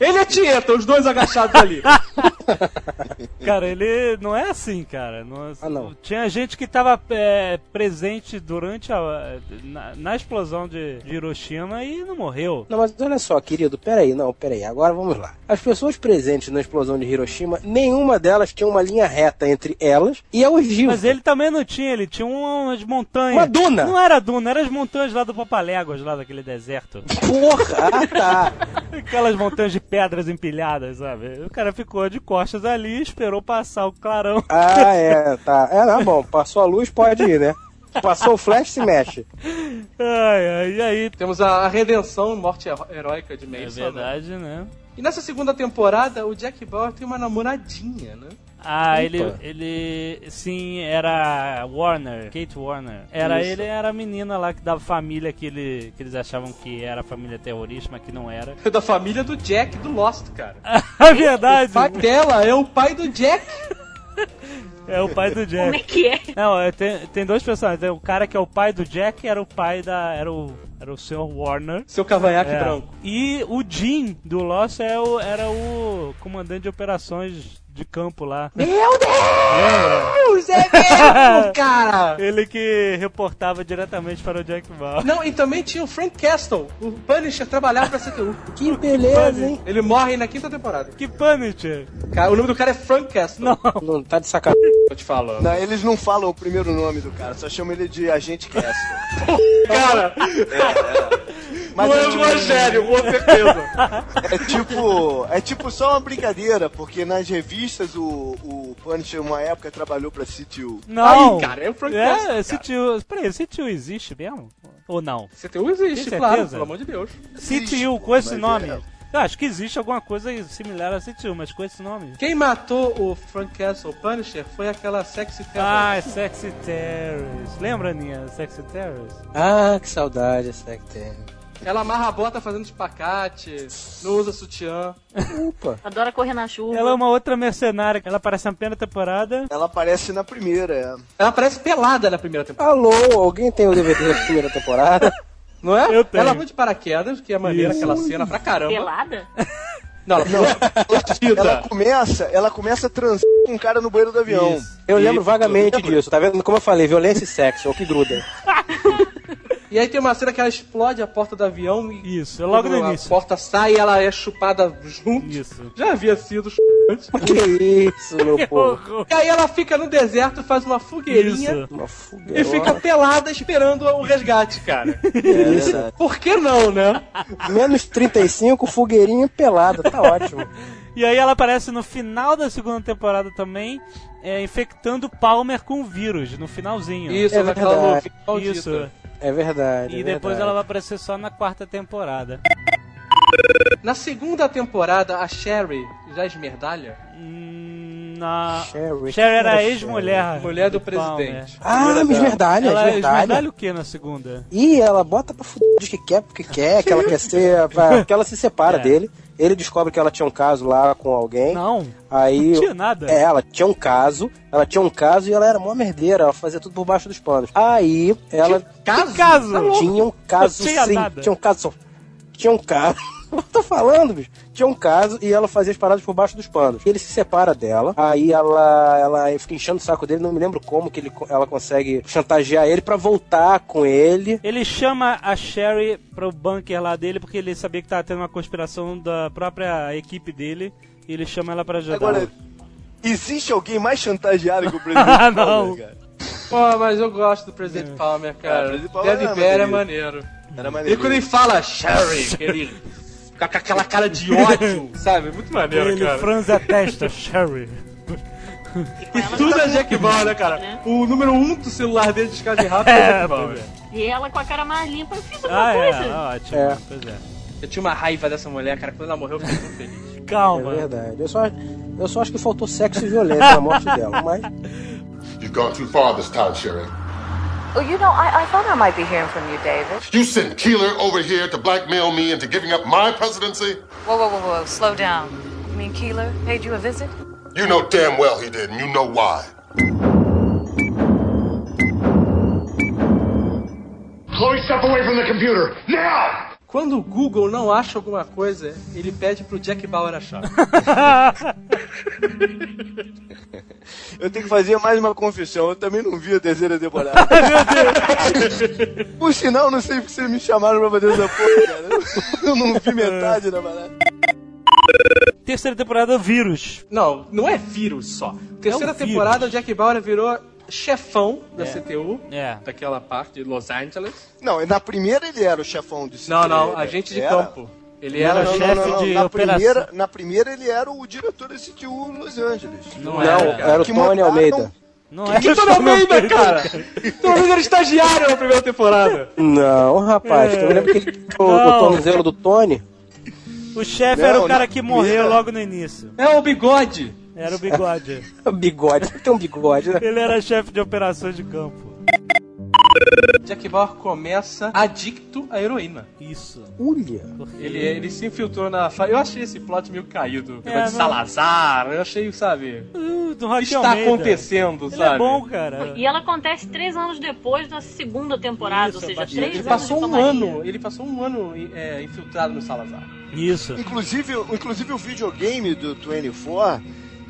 Ele a Tieta, os dois agachados ali. Cara, ele não é assim, cara. Não- Ah, não. Tinha gente que tava é, presente durante a. Na, na explosão de, de Hiroshima e não morreu. Não, mas olha só, querido, peraí, não, peraí, agora vamos lá. As pessoas presentes na explosão de Hiroshima, nenhuma delas tinha uma linha reta entre elas e a ogiva. Mas ele também não tinha, ele tinha umas montanhas. Uma duna. Não era duna, eram as montanhas lá do Papaléguas, lá daquele deserto. Porra, ah, tá. Aquelas montanhas de pedras empilhadas, sabe? O cara ficou de costas ali e esperou passar o clarão. Ah, é, tá. É, tá bom, passou a luz, pode ir, né? Passou o flash, se mexe. Ai, ai, e aí? Temos a redenção, morte heróica de Mason. É né? verdade, né? E nessa segunda temporada, o Jack Bauer tem uma namoradinha, né? Ah, Opa. ele, ele, sim, era Warner, Kate Warner. Era Isso. ele, era a menina lá que da família que, ele, que eles achavam que era família terrorista, mas que não era. Da família do Jack do Lost, cara. É verdade, O pai dela é o pai do Jack. é o pai do Como é Jack. que é? Não, é, tem, tem dois personagens. Tem o cara que é o pai do Jack era o pai da. era o. Era o Sr. Warner. Seu cavanhaque É. branco. E o Jim do Lost é o, era o comandante de operações de campo lá. Meu Deus! É mesmo, cara! Ele que reportava diretamente para o Jack Bauer. Não, e também tinha o Frank Castle. O Punisher trabalhava pra CTU. Que beleza, hein? Ele morre na quinta temporada. Que Punisher! Cara, o nome do cara é Frank Castle. Não. Não tá de sacanagem. Tô te falando. Não, eles não falam o primeiro nome do cara, só chamam ele de Agente Castle. Cara, Mas é é o tipo, Rogério, com certeza. é tipo. É tipo só uma brincadeira, porque nas revistas o, o Punisher uma época trabalhou pra CTU. Não! Aí, cara, é o Frank É, Castle, cara. tio. Peraí, tio existe mesmo? Ou não? CTU existe, claro, pelo amor de Deus. CTU, com esse nome. é. Eu acho que existe alguma coisa similar a CTU, mas com esse nome. Quem matou o Frank Castle Punisher foi aquela sexy terror. Ah, é Sexy Terrorist. Lembra, Aninha? Sexy Terrorist? Ah, que saudade que tem. Ela amarra a bota fazendo espacate, não usa sutiã. Opa. Adora correr na chuva. Ela é uma outra mercenária. Ela aparece na primeira temporada. Ela aparece na primeira, é. Ela aparece pelada na primeira temporada. Alô, alguém tem o DVD da primeira temporada? Não é? Eu tenho. Ela foi de paraquedas, que é maneira aquela cena pra caramba. Pelada? Não, ela foi Ela começa, ela começa a transar com um cara no banheiro do avião. Isso. Eu lembro Isso, vagamente disso, tá vendo? Como eu falei, violência e sexo, é o que gruda. E aí tem uma cena que ela explode a porta do avião e Isso, é logo no início. a porta sai e ela é chupada junto. Isso. Já havia sido antes. Que isso, meu Que povo. E aí ela fica no deserto, faz uma fogueirinha Isso. Uma fogueira. e fica pelada esperando o resgate, cara. Isso. Por que não, né? Menos 35, fogueirinha pelada, tá ótimo. E aí ela aparece no final da segunda temporada também, é, infectando Palmer com o vírus, no finalzinho. Isso, É naquela maldita. Isso. É verdade. E é depois verdade. ela vai aparecer só na quarta temporada. Na segunda temporada, a Sherry, já esmerdalha, Hum, na... Sherry. Sherry era ex-mulher. mulher do Palmer. presidente. Ah, me esmerdalha, Ela é esmerdalha. esmerdalha o que na segunda? Ih, ela bota pra fuder, diz que quer porque quer, que ela quer ser. pra- ela se separa É. dele. Ele descobre que ela tinha um caso lá com alguém. Não, Aí. não tinha nada. É, ela tinha um caso, ela tinha um caso e ela era mó merdeira, ela fazia tudo por baixo dos panos. Aí, ela Que caso? tinha um caso tinha sim, nada. tinha um caso. Tinha um caso. Eu tô falando, bicho. Tinha um caso e ela fazia as paradas por baixo dos panos. Ele se separa dela, aí ela, ela fica enchendo o saco dele, não me lembro como que ele, ela consegue chantagear ele pra voltar com ele. Ele chama a Sherry pro bunker lá dele porque ele sabia que tava tendo uma conspiração da própria equipe dele. E ele chama ela pra ajudar. Agora, existe alguém mais chantageado que o presidente Ah, não. Palmer? Pô, mas eu gosto do Presidente Palmer, Ah, cara. o Presidente Palmer Bear é maneiro. maneiro. Era E maneiro. quando ele fala Sherry, que ele com aquela cara de ódio, sabe? Muito maneiro, ele cara. franze a testa, Sherry. E tudo é Jack Bauer, né, cara? Né? O número um do celular dele de escada de rápido é É, Jack Bauer. é. E ela com a cara mais limpa, eu fiz alguma Ah, é, coisa. ótimo. É. Pois é. Eu tinha uma raiva dessa mulher, cara. Quando ela morreu, eu fiquei muito feliz. É Calma. verdade. Eu só, eu só acho que faltou sexo e violência na morte dela, mas. You've gone too far this time, Sherry. Oh, you know, I, I thought I might be hearing from you, David. You sent Keeler over here to blackmail me into giving up my presidency? Whoa, whoa, whoa, whoa, slow down. You mean Keeler paid you a visit? You know damn well he did, and you know why. Chloe, step away from the computer. Now! Quando o Google não acha alguma coisa, ele pede pro Jack Bauer achar. Eu tenho que fazer mais uma confissão. Eu também não vi a terceira temporada. Por sinal, não sei porque vocês me chamaram pra fazer essa porra, cara. Eu não vi metade da parada. Terceira temporada, Vírus. Não, não é vírus só. Terceira É um vírus. temporada, o Jack Bauer virou chefão da CTU, É. daquela parte de Los Angeles. Não, na primeira ele era o chefão de Não, não, Era- agente de era- campo. Ele Não, era não, chefe não, Não, não, não. de Na, operação. primeira, na primeira ele era o diretor da CTU Los Angeles. Não, Não, era. era o Que Tony mandaram- Almeida. Não é Que Tony Almeida, cara! Tony Almeida era estagiário na primeira temporada. Não, rapaz, tu lembra que ele, o, o Não. tornozelo do Tony? O chefe Não, era o cara que morreu logo no início. É o bigode. Era o bigode. O bigode, tem um bigode, né? Ele era chefe de operações de campo. Jack Bauer começa adicto à heroína. Isso. Ulha. Ele, ele se infiltrou na. fa- Eu achei esse plot meio caído. É, de Salazar, eu achei, sabe? Uh, do O que Rock está Almeida. acontecendo, Ele sabe? é bom, cara. E ela acontece três anos depois da segunda temporada, Isso, ou seja, bastante. três Ele anos passou de um ano, ele passou um ano é, infiltrado no Salazar. Isso. Inclusive, inclusive o videogame do 24,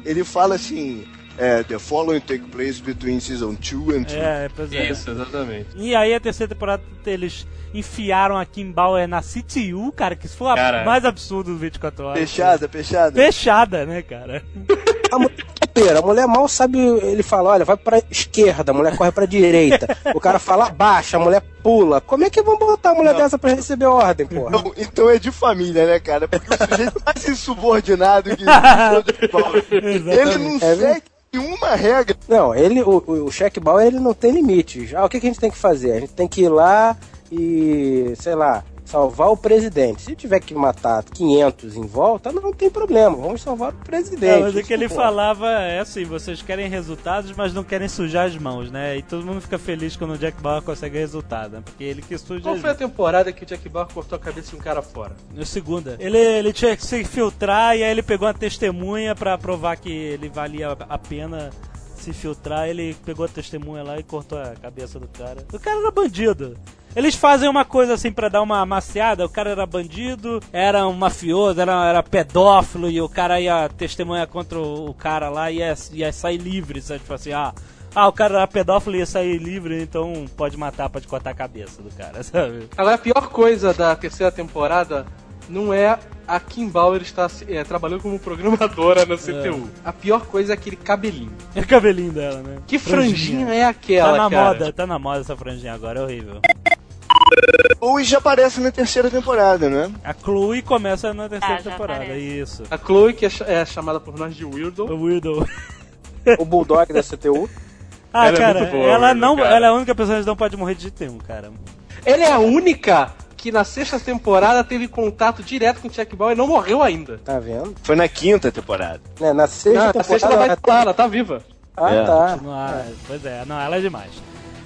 ele fala assim, é, The following take place between season 2 and 3. É, pois é. Isso, exatamente. E aí a terceira temporada eles enfiaram a Kim Bauer na CTU, cara, que isso foi o mais absurdo do 24 horas. Fechada, fechada. Fechada, né, cara? A mulher, é a mulher mal sabe, ele fala, olha, vai pra esquerda, a mulher corre pra direita. O cara fala abaixa, a mulher pula. Como é que vão botar a mulher dessa pra receber ordem, porra? Então, então é de família, né, cara? Porque o sujeito mais insubordinado que existe. Ele não É segue nenhuma regra. Não, ele, o, o, Bauer, ele não tem limites. Ah, o que, que a gente tem que fazer? A gente tem que ir lá e, sei lá, salvar o presidente. Se tiver que matar 500 em volta, não tem problema. Vamos salvar o presidente. É, mas o que ele Pô, falava é assim, vocês querem resultados, mas não querem sujar as mãos, né? E todo mundo fica feliz quando o Jack Bauer consegue resultado, né? Porque ele que suja Qual as foi a temporada que o Jack Bauer cortou a cabeça de um cara fora? No segunda. Ele, ele tinha que se filtrar e aí ele pegou uma testemunha pra provar que ele valia a pena se filtrar. Ele pegou a testemunha lá e cortou a cabeça do cara. O cara era bandido. Eles fazem uma coisa assim pra dar uma maciada. O cara era bandido, era um mafioso, era, era pedófilo e o cara ia testemunhar contra o, o cara lá e ia, ia sair livre, sabe? Tipo assim, ah. Ah, o cara era pedófilo e ia sair livre, então pode matar, pode cortar a cabeça do cara, sabe? Agora, a pior coisa da terceira temporada não é a Kim Bauer estar é, trabalhando como programadora na CTU. A pior coisa é aquele cabelinho. É o cabelinho dela, né? Que franjinha, é aquela, Tá na cara? moda, tá na moda essa franjinha agora, é horrível. Chloe já aparece na terceira temporada, né? A Chloe começa na terceira Ah, temporada, aparece. isso. A Chloe, que é, ch- é chamada por nós de Weirdo. O Weirdo. O Bulldog da CTU. Ah, Ela é cara, muito boa, ela Weirdo, não, cara. ela é a única personagem que não pode morrer de nenhum, cara. Ela é a única que na sexta temporada teve contato direto com o Jack Bauer e não morreu ainda. Tá vendo? Foi na quinta temporada. Né, na sexta Não, na temporada. sexta ela vai ela- estar lá, ela tá viva. Ah, É. tá. Ah, Pois é, não, ela é demais.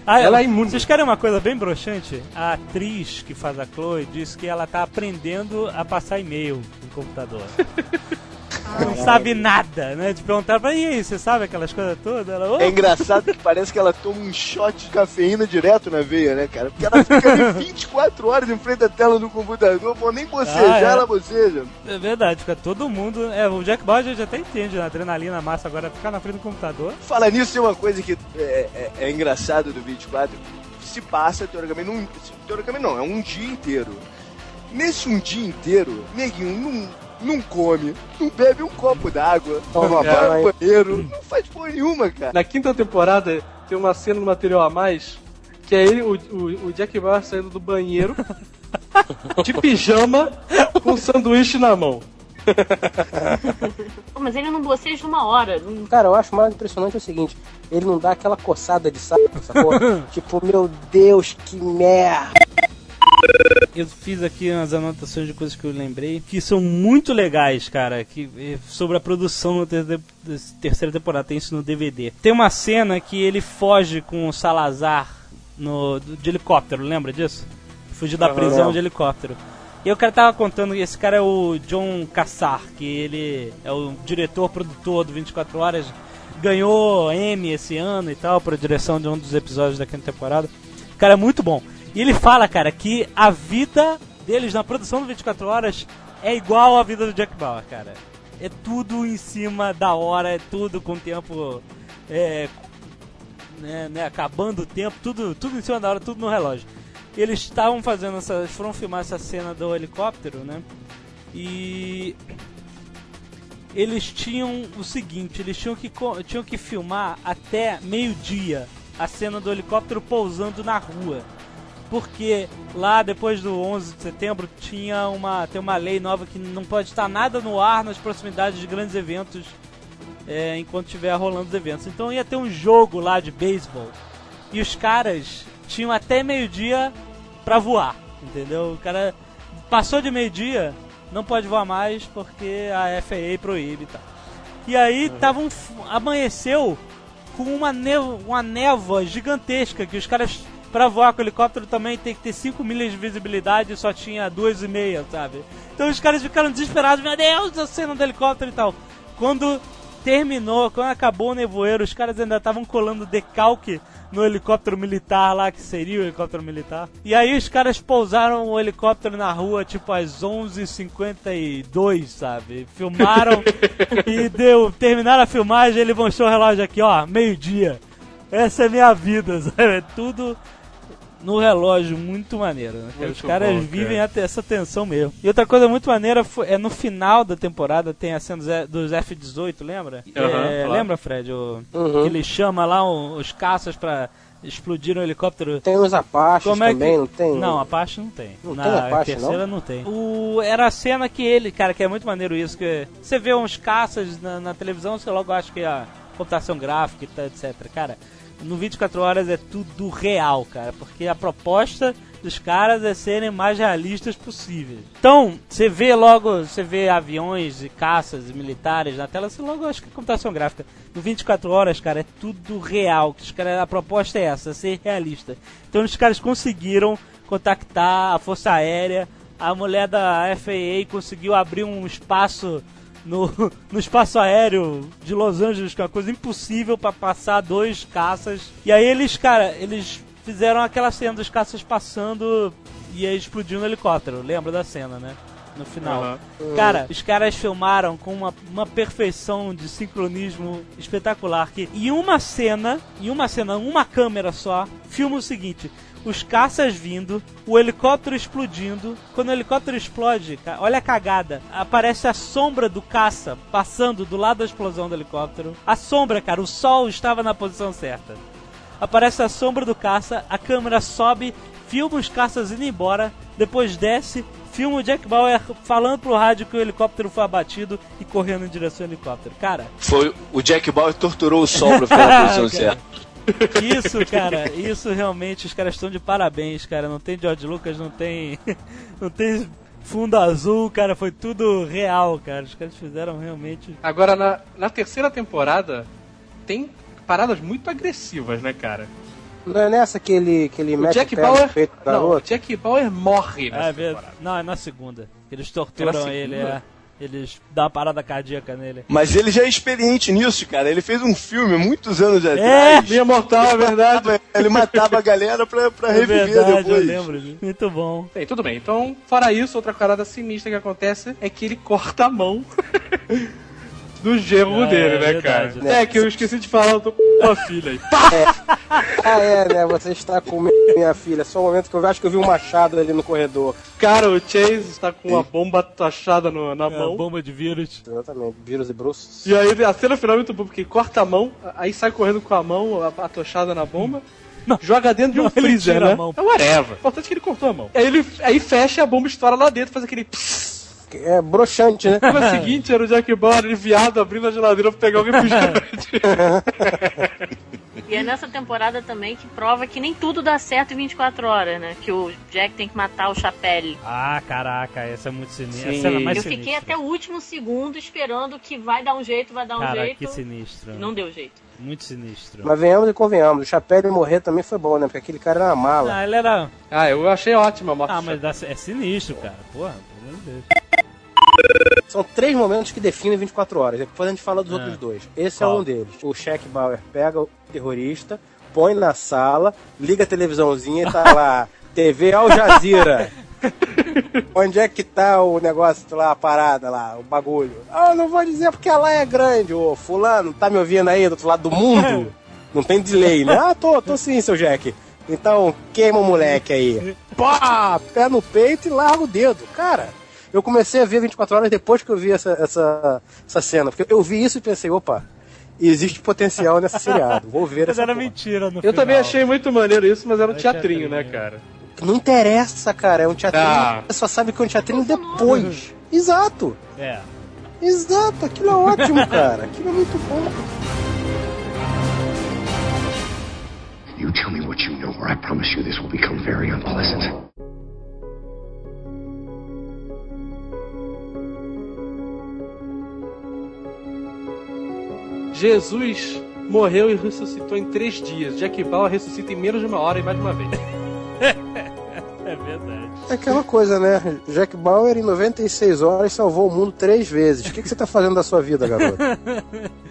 Ah, Ela é imune. Vocês querem uma coisa bem broxante? A atriz que faz a Chloe disse que ela tá aprendendo a passar e-mail no computador. Não sabe nada, né? Te perguntaram pra e aí, você sabe aquelas coisas todas? Ela, "Ô, É engraçado que parece que ela toma um shot de cafeína direto na veia, né, cara? Porque ela fica ali 24 horas em frente à tela do computador, pô, nem bocejar, Ah, é. ela boceja. É verdade, fica todo mundo. É, o Jack Bauer a gente até entende, né? Adrenalina massa agora ficar na frente do computador. Falar nisso, tem uma coisa que é, é, é engraçado do 24. Se passa, teoricamente, num, teoricamente não, é um dia inteiro. Nesse um dia inteiro, neguinho não, não come, não bebe um copo d'água, Toma não vai banheiro, não faz porra nenhuma, cara. Na quinta temporada tem uma cena no material a mais que é ele, o, o, o Jack Bauer saindo do banheiro de pijama com um sanduíche na mão. Pô, mas ele não boceja uma hora. Não... Cara, eu acho mais impressionante o seguinte: ele não dá aquela coçada de saco, sacou? tipo, meu Deus, que merda. Eu fiz aqui umas anotações de coisas que eu lembrei que são muito legais, cara, que eh, sobre a produção da ter- da terceira temporada, tem isso no DVD. Tem uma cena que ele foge com o Salazar no, de helicóptero, lembra disso? Fugir da prisão de helicóptero. E o cara tava contando que esse cara é o John Cassar, que ele é o diretor, produtor do 24 Horas, ganhou Emmy esse ano e tal, por direção de um dos episódios da quinta temporada. O cara é muito bom. E ele fala, cara, que a vida deles na produção do 24 Horas é igual à vida do Jack Bauer, cara. É tudo em cima da hora, é tudo com tempo. É, né, né, acabando o tempo, tudo, tudo em cima da hora, tudo no relógio. Eles estavam fazendo essa. Foram filmar essa cena do helicóptero, né? E. Eles tinham o seguinte, eles tinham que, tinham que filmar até meio-dia a cena do helicóptero pousando na rua. Porque lá depois do 11 de setembro tinha uma, tem uma lei nova que não pode estar nada no ar nas proximidades de grandes eventos é, enquanto estiver rolando os eventos. Então ia ter um jogo lá de beisebol e os caras tinham até meio-dia pra voar, entendeu? O cara passou de meio-dia, não pode voar mais porque a FAA proíbe e tal. E aí tava um, amanheceu com uma, nevo, uma névoa gigantesca que os caras pra voar com o helicóptero também tem que ter 5 milhas de visibilidade e só tinha 2,5, sabe? Então os caras ficaram desesperados, meu Deus, a cena do helicóptero e tal. Quando terminou, quando acabou o nevoeiro, os caras ainda estavam colando decalque no helicóptero militar lá, que seria o helicóptero militar. E aí os caras pousaram o helicóptero na rua, tipo, às 11h52, sabe? Filmaram e deu, terminaram a filmagem, ele mostrou o relógio aqui, ó, meio-dia. Essa é minha vida, sabe? É tudo no relógio, muito maneiro. Né? Muito Os caras bom, vivem cara. até essa tensão mesmo. E outra coisa muito maneira foi- é no final da temporada tem a cena dos F- dos F-18, lembra? Aham, É, claro. Lembra, Fred? O, Uhum. que Ele chama lá o- os caças pra explodir um helicóptero. Tem os Apaches Como é também, que... não tem? Não, Apache não tem. Não Na tem Apache, terceira não, tem. O... Era a cena que ele, cara, que é muito maneiro isso, que você vê uns caças na, na televisão, você logo acha que é a computação gráfica e tal, etc. Cara, no 24 horas é tudo real, cara, porque a proposta dos caras é serem mais realistas possíveis. Então, você vê logo, você vê aviões e caças e militares na tela, você logo acha que é computação gráfica. No 24 horas, cara, é tudo real. Os a proposta é essa, ser realista. Então os caras conseguiram contactar a Força Aérea, a mulher da FAA conseguiu abrir um espaço no, no espaço aéreo de Los Angeles, que é uma coisa impossível para passar dois caças. E aí eles, cara, eles fizeram aquela cena dos caças passando e aí explodindo o helicóptero. Lembra da cena, né? No final. Aham. Cara, os caras filmaram com uma, uma perfeição de sincronismo espetacular. Que em uma cena, em uma cena, uma câmera só, filma o seguinte. Os caças vindo, o helicóptero explodindo. Quando o helicóptero explode, olha a cagada. Aparece a sombra do caça passando do lado da explosão do helicóptero. A sombra, cara, o sol estava na posição certa. Aparece a sombra do caça, a câmera sobe, filma os caças indo embora, depois desce, filma o Jack Bauer falando pro rádio que o helicóptero foi abatido e correndo em direção ao helicóptero. Cara, Foi o Jack Bauer torturou o sol pra ficar na posição certa. Isso, cara, isso realmente, os caras estão de parabéns, cara. Não tem George Lucas, não tem. Não tem fundo azul, cara. Foi tudo real, cara. Os caras fizeram realmente. Agora, na, na terceira temporada, tem paradas muito agressivas, né, cara? Não é nessa que ele, que ele O mete Jack o Bauer. peito do Não, o garoto? Jack Bauer morre Ah, nessa é verdade. temporada. Não, é na segunda. Eles É torturam na segunda? ele, é. Eles dão uma parada cardíaca nele. Mas ele já é experiente nisso, cara. Ele fez um filme muitos anos É, atrás. Linha Mortal, é verdade. Ele matava a galera pra, pra É reviver verdade, eu depois. lembro disso. Muito bom. Bem, tudo bem. Então, fora isso, outra parada sinistra que acontece é que ele corta a mão do genro Ah, dele, é né, verdade. cara? É que eu esqueci de falar, eu tô com uma filha aí. Ah, é, né? Você está com minha filha. Só um momento que eu acho que eu vi um machado ali no corredor. Cara, o Chase está com uma bomba tachada no- na É, mão. bomba de vírus. Exatamente, vírus e bruços. E aí a cena final é muito boa, porque corta a mão, aí sai correndo com a mão a- atochada na bomba. Não. Joga dentro de um Não, ele freezer, tira a né? mão. É whatever. O importante é que ele cortou a mão. Aí ele aí fecha e a bomba estoura lá dentro, faz aquele. pss. É broxante, né? No dia seguinte era o Jack Bauer aliviado abrindo a geladeira pra pegar o refrigerante. E é nessa temporada também que prova que nem tudo dá certo em 24 horas, né? Que o Jack tem que matar o Chapelle. Ah, caraca, essa é muito sinistra. Sim. A cena mais Eu fiquei sinistra. até o último segundo esperando que vai dar um jeito, vai dar um Cara, jeito. que sinistro. E não deu jeito. Muito sinistro. Mas venhamos e convenhamos. O Chapéu morrer também foi bom, né? Porque aquele cara era uma mala. Ah, ele era. ah, eu achei ótima a morte. Ah, mas dá- é sinistro, cara. Porra, Deus. São três momentos que definem 24 horas. Depois a gente fala dos Ah. outros dois. Esse Qual? é um deles. O Shaq Bauer pega o terrorista, põe na sala, liga a televisãozinha e tá lá. TV Al Jazeera. Onde é que tá o negócio lá, a parada lá, o bagulho? Ah, não vou dizer porque lá é grande, ô fulano, tá me ouvindo aí do outro lado do mundo? Não tem delay, né? Ah, tô, tô sim, seu Jack. Então, queima o moleque aí. Pá! Pé no peito e larga o dedo. Cara, eu comecei a ver 24 horas depois que eu vi essa, essa, essa cena. Porque eu vi isso e pensei, opa, existe potencial nesse seriado. Vou ver Mas essa era porra. mentira no Eu final. também achei muito maneiro isso, mas era um teatrinho, né, cara? Não interessa, cara. É um teatrinho. Ah. Você só sabe que é um teatrinho depois. Exato. É. Exato. Aquilo é ótimo, cara. Aquilo é muito bom. You tell me what you know, or I promise you this will become very unpleasant. Jesus morreu e ressuscitou em três dias. Jack Bauer ressuscita em menos de uma hora e mais de uma vez. É verdade. É aquela coisa, né? Jack Bauer, em 96 horas, salvou o mundo três vezes. O que, que você tá fazendo da sua vida, garoto?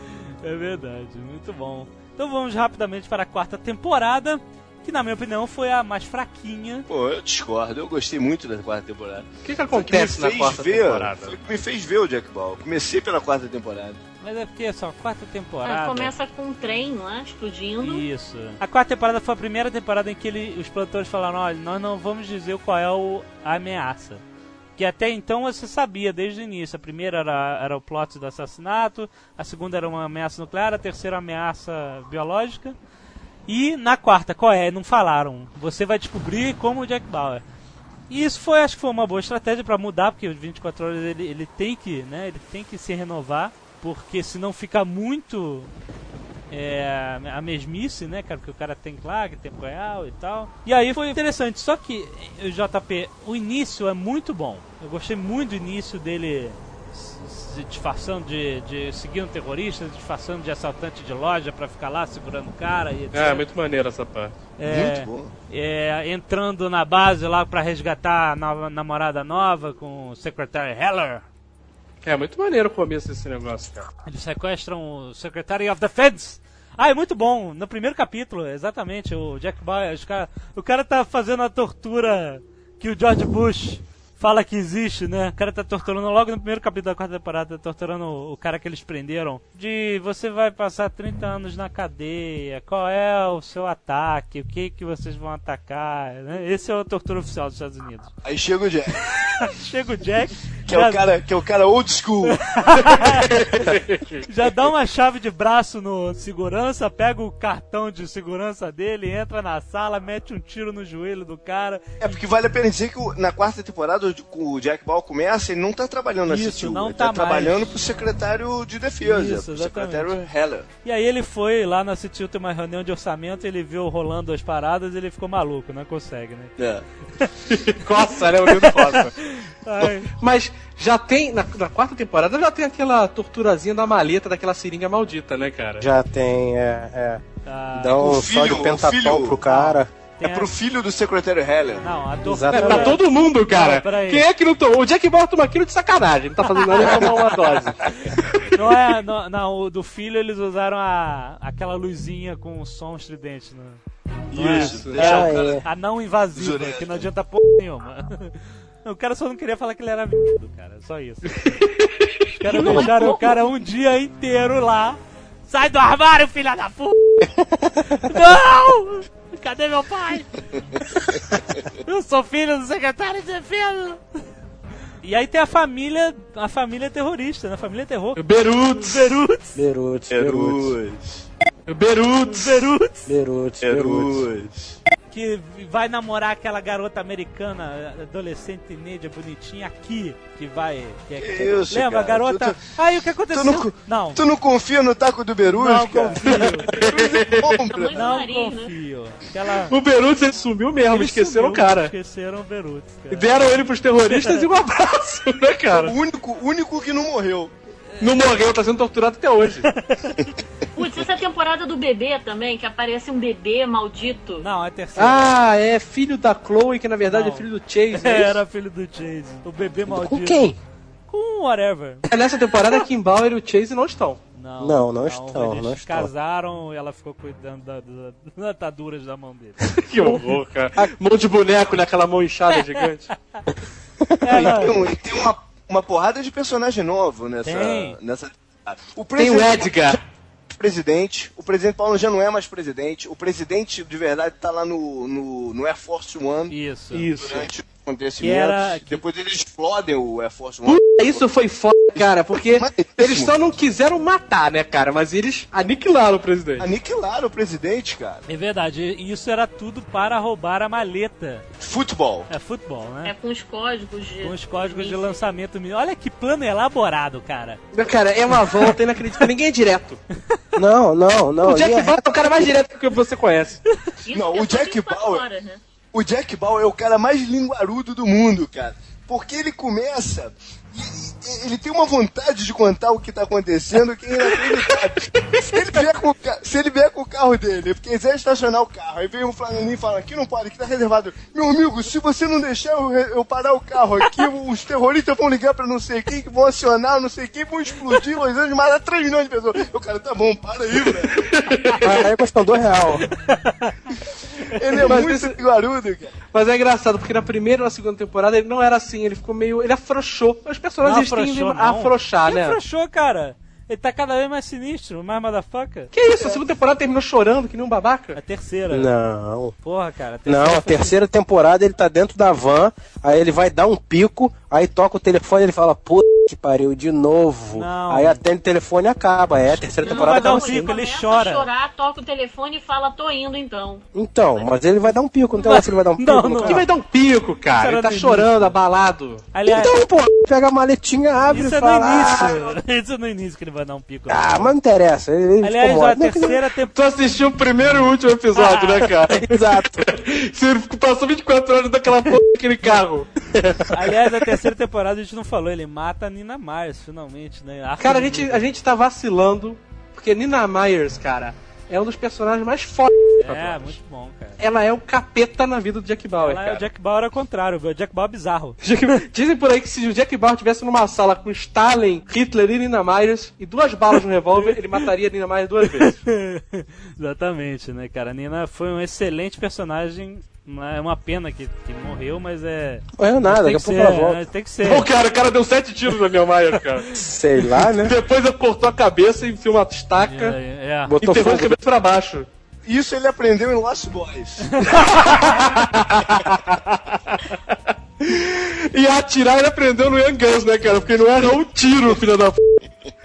É verdade, muito bom. Então vamos rapidamente para a quarta temporada, que na minha opinião foi a mais fraquinha. Pô, eu discordo. Eu gostei muito da quarta temporada. O que, que acontece que na me fez quarta ver, temporada? Foi que me fez ver o Jack Ball. Comecei pela quarta temporada. Mas é porque só a quarta Ah, temporada. começa com um trem, não é? Explodindo. Isso. A quarta temporada foi a primeira temporada em que ele, os produtores falaram: olha, nós não vamos dizer qual é o, a ameaça. Que até então você sabia desde o início. A primeira era, era o plot do assassinato, a segunda era uma ameaça nuclear, a terceira ameaça biológica. E na quarta, qual é? Não falaram. Você vai descobrir como o Jack Bauer. E isso foi, acho que foi uma boa estratégia para mudar, porque os 24 horas ele, ele tem que, né, ele tem que se renovar, porque senão fica muito é, a mesmice, né, cara, que o cara tem lá, que tem real e tal. E aí foi interessante, só que o JP, o início é muito bom. Eu gostei muito do início dele se se disfarçando de, de seguindo terrorista, disfarçando de assaltante de loja pra ficar lá segurando o cara e etc. É, muito maneiro essa parte. É, Muito bom. é, entrando na base lá pra resgatar a nova, namorada nova com o Secretary Heller. É muito maneiro o começo desse negócio, cara. Eles sequestram o Secretary of Defense. Ah, é muito bom. No primeiro capítulo, exatamente, o Jack Bauer, cara, o cara tá fazendo a tortura que o George Bush fala que existe, né? O cara tá torturando logo no primeiro capítulo da quarta temporada, tá torturando o, o cara que eles prenderam. De você vai passar 30 anos na cadeia, qual é o seu ataque, o que que vocês vão atacar, né? Esse é a tortura oficial dos Estados Unidos. Aí chega o Jack. Chega o Jack Que é o cara, que é o cara old school. Já dá uma chave de braço no segurança, pega o cartão de segurança dele, entra na sala, mete um tiro no joelho do cara. É porque vale a pena dizer que na quarta temporada o o Jack Ball começa, ele não tá trabalhando na Isso, CTU, não ele tá tá, mais. trabalhando pro secretário de defesa, Isso, pro secretário Heller. E aí ele foi lá na CTU ter uma reunião de orçamento, ele viu rolando as paradas ele ficou maluco, não consegue, né? É. Coça, né? O dedo coça. Ai, Mas já tem, na, na quarta temporada, já tem aquela torturazinha da maleta, daquela seringa maldita, né, cara? Já tem, é, é. tá. Dá um o só de filho- pentatol filho- pro cara. É pro filho do secretário Heller. Não, a É Exatamente. pra todo mundo, cara. Não. Quem é que não tomou? O Jack Bauer toma aquilo de sacanagem. Não tá fazendo nada, ele tomou uma dose. Não é, não, não, o do filho eles usaram a, aquela luzinha com o som estridente, né? Isso, É, deixa Ah, o cara... é. A não invasiva, que não adianta porra nenhuma. O cara só não queria falar que ele era viado, cara. Só isso. Os caras deixaram o cara um dia inteiro lá. Sai do armário, filha da puta! Não! Cadê meu pai? Eu sou filho do secretário de defesa. E aí tem a família, a família terrorista, né? A família terror. Beruts, Beruts, Beruts, Beruts, Perus. Beruts. Beruts, Beruts, Beruts. Que vai namorar aquela garota americana, adolescente, teenager, bonitinha, aqui, que vai... Que, Que isso, Lembra, a cara? garota... Tu- tu- Aí o que aconteceu? tu não- não, Tu não confia no taco do Berus, não cara? confio, não né? confio. Aquela... O Beruts ele sumiu mesmo, Ele esqueceram sumiu, o cara. Esqueceram o Beruts, E cara. deram ele pros terroristas e um abraço, né, cara? O único, único que não morreu. Não morreu, tá sendo torturado até hoje. Putz, essa temporada do bebê também, que aparece um bebê maldito. Não, é a terceira. Ah, é filho da Chloe, que na verdade Não. é filho do Chase. né? Era filho do Chase. O bebê maldito. Com quem? Com whatever. Nessa temporada, Kim Bauer e o Chase não estão. Não, Não, não estão, Eles não estão. casaram e ela ficou cuidando da- da- das ataduras da mão dele. Que horror, cara. Mão de boneco naquela mão inchada gigante. Ela- Tem, um- tem uma, uma porrada de personagem novo nessa. Tem. nessa o Tem o presidente- Edgar. presidente. O presidente Paulo já não é mais presidente. O presidente de verdade tá lá no, no, no Air Force One Isso. Isso. durante os acontecimentos. Que era- Depois eles explodem o Air Force One. Isso foi foda, cara, porque eles só não quiseram matar, né, cara? Mas eles aniquilaram o presidente. Aniquilaram o presidente, cara. É verdade, e isso era tudo para roubar a maleta. Futebol. É futebol, né? É com os códigos de. Com os códigos de lançamento. Olha que plano elaborado, cara. Cara, é uma volta inacreditável. Ninguém é direto. Não, não, não. O Jack é- Bauer é o cara mais direto que você conhece. Isso Não, é o Jack 24 Bauer- horas, né? O Jack Bauer é o cara mais linguarudo do mundo, cara. Porque ele começa. E- Ele tem uma vontade de contar o que tá acontecendo que é inacreditável. se, ele vier com, se ele vier com o carro dele, porque quiser estacionar o carro, aí vem um flamenguinho e fala: aqui não pode, aqui tá reservado. Meu amigo, se você não deixar eu, eu parar o carro aqui, os terroristas vão ligar pra não sei quem, que vão acionar não sei quem, vão explodir Los Angeles, matar 3 milhões de pessoas. O cara, tá bom, para aí, velho. Aí custou dois real. Ele é Mas muito esse- linguarudo, cara. Mas é engraçado, porque na primeira e na segunda temporada ele não era assim, ele ficou meio. Ele afrouxou. Os personagens Não tendem afrouxou, a não. afrouxar, Quem né? afrouxou, cara? Ele tá cada vez mais sinistro, mais motherfucker. Que isso? A segunda temporada terminou chorando, que nem um babaca? A terceira. Não. Porra, cara. Não, a terceira temporada ele tá dentro da van, aí ele vai dar um pico, aí toca o telefone e ele fala, puta que pariu, de novo. Não. Aí atende o telefone e acaba. É, a terceira Não, temporada vai dar um ele pico, assim. ele chora. chorar, toca o telefone e fala, tô indo então. Então, mas ele vai dar um pico, não tem que ele vai dar um pico Não, não. Que vai dar um pico, cara. Isso Ele tá chorando, abalado. Aliás, Então, pô, pega a maletinha, abre isso e é no fala... "Ah, início. Isso é no início que ele vai dar um pico. Ah, mas não interessa. Ele, ele Aliás, ficou a. Não, que- terceira temporada. Tu assistiu o primeiro e o último episódio, né, cara? Exato. Você passou 24 horas daquela porra daquele carro. Aliás, a terceira temporada a gente não falou, ele mata a Nina Myers, finalmente, né? Arca Cara, a gente, a gente tá vacilando, porque Nina Myers, cara, é um dos personagens mais fodas. É, muito bom, cara. Ela é o capeta na vida do Jack Bauer, Ela é cara. o Jack Bauer ao contrário, o Jack Bauer é bizarro. Dizem por aí que se o Jack Bauer estivesse numa sala com Stalin, Hitler e Nina Myers e duas balas no revólver, ele mataria Nina Myers duas vezes. Exatamente, né, cara? A Nina foi um excelente personagem. É uma pena que, que morreu, mas é. Não morreu nada, tem daqui que a pouco ser, ela volta. né? Tem que ser. Pô, cara, o cara deu sete tiros na Nina Myers, cara. Sei lá, né? Depois ele cortou a cabeça e enfiou uma estaca É, é. e Botou enterrou a cabeça pra baixo. Isso ele aprendeu em Lost Boys. E atirar ele aprendeu no Young Guns, né, cara? Porque não era um tiro, filho da p.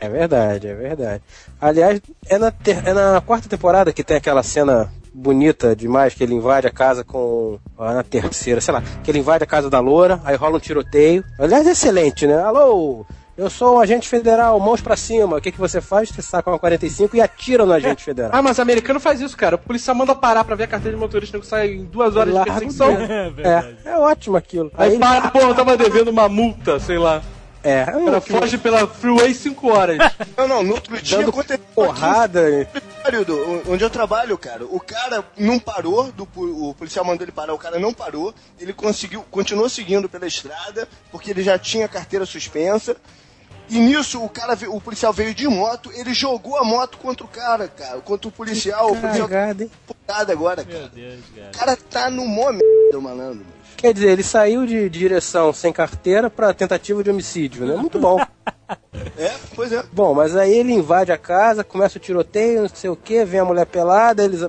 É verdade, é verdade. Aliás, é na, ter- é na quarta temporada que tem aquela cena bonita demais que ele invade a casa com. ah, na terceira, sei lá, que ele invade a casa da loura, aí rola um tiroteio. Aliás, é excelente, né? Alô, eu sou um agente federal, mãos pra cima. O que, que você faz? Você saca uma 45 e atira no agente federal. Ah, mas americano faz isso, cara. O policial manda parar pra ver a carteira de motorista que sai em duas horas de Larga perseguição. É. É, é ótimo aquilo. Aí para, pô, eu tava devendo uma multa, sei lá. É, O cara foge pela Freeway 5 horas. Não, não, no outro dia dando aconteceu porrada. aqui onde eu trabalho, cara. O cara não parou, do, o policial mandou ele parar, o cara não parou. Ele conseguiu, continuou seguindo pela estrada, porque ele já tinha a carteira suspensa. E nisso o cara, o policial veio de moto, ele jogou a moto contra o cara, cara, contra o policial. O policial Cagada, hein? agora, Meu cara. Deus, cara. O cara tá no mó merda, malandro. Quer dizer, ele saiu de direção sem carteira pra tentativa de homicídio, né? Muito bom. É, pois é. Bom, mas aí ele invade a casa, começa o tiroteio, não sei o que, vem a mulher pelada, eles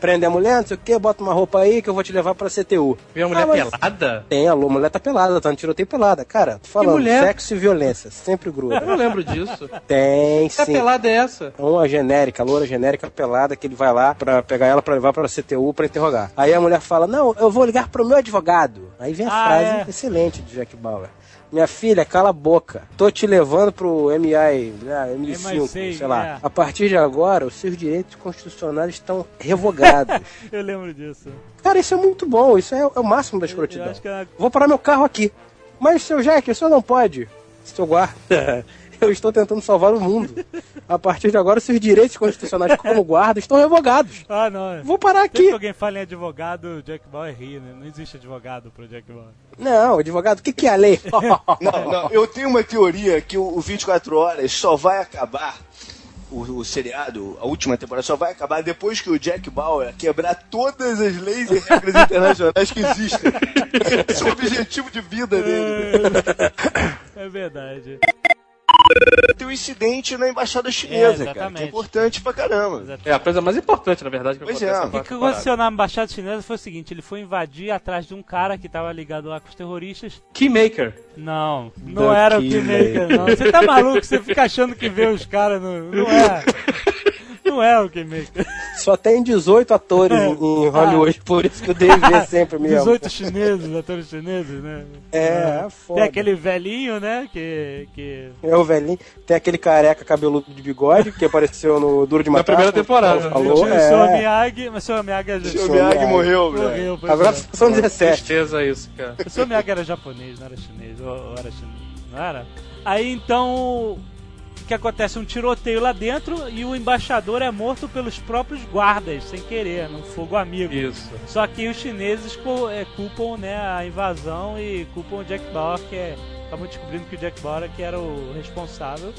prendem a mulher, não sei o que, bota uma roupa aí que eu vou te levar pra CTU. Vem a mulher Ah, mas pelada? Tem, a mulher tá pelada, tá no tiroteio pelada. Cara, tô falando, mulher? sexo e violência, sempre Eu gruda. não lembro disso. Tem Que sim. pelada é essa? É Uma genérica, loura genérica pelada, que ele vai lá pra pegar ela pra levar pra CTU pra interrogar. Aí a mulher fala: Não, eu vou ligar pro meu advogado. Aí vem a Ah, frase é. excelente de Jack Bauer. Minha filha, cala a boca. Tô te levando pro MI, né, MI5, MI6, sei lá. é. A partir de agora, os seus direitos constitucionais estão revogados. Eu lembro disso. Cara, isso é muito bom. Isso é, é o máximo da Eu escrotidão. acho que é Vou parar meu carro aqui. Mas, seu Jack, o senhor não pode. Seu guarda, eu estou tentando salvar o mundo. A partir de agora, seus direitos constitucionais como guarda estão revogados. Ah, não. Vou parar aqui. alguém fala em advogado, o Jack Bauer ri, né? Não existe advogado pro Jack Bauer. Não, advogado, o que, que é a lei? Não, não, eu tenho uma teoria que o, o 24 Horas só vai acabar, o, o seriado, a última temporada, só vai acabar depois que o Jack Bauer quebrar todas as leis e regras internacionais que existem. Esse é o objetivo de vida dele. É verdade. Tem um incidente na embaixada chinesa, É, cara, que exatamente. é importante pra caramba. É a coisa mais importante, na verdade, que Pois acontece é. O que, aconteceu na embaixada chinesa foi o seguinte: ele foi invadir atrás de um cara que tava ligado lá com os terroristas. Keymaker. Não, não The era o Keymaker. Keymaker, não. Você tá maluco? Você fica achando que vê os caras no. Não é. Não é o Keymaker. Só tem 18 atores em, em Hollywood, por isso que o Dave vê sempre mesmo. 18 chineses, atores chineses, né? É, foda. Tem aquele velhinho, né? Que. que... É o velhinho. Tem aquele careca cabeludo de bigode que apareceu no Duro de Na Matar. primeira como temporada. o Paulo Falou, Tinha o é. Miyagi, mas o seu Miyagi é O Miyagi Miyagi. morreu, velho. morreu. pois Agora é. são 17. Tristeza isso, cara. O Miyagi era japonês, não era chinês. Ou, ou era chinês, não era? Aí então. Que acontece? Um tiroteio lá dentro e o embaixador é morto pelos próprios guardas, sem querer, num fogo amigo. Isso. Só que os chineses é, culpam né, a invasão e culpam o Jack Bauer, que é. Acabam descobrindo que o Jack Bauer que era o responsável.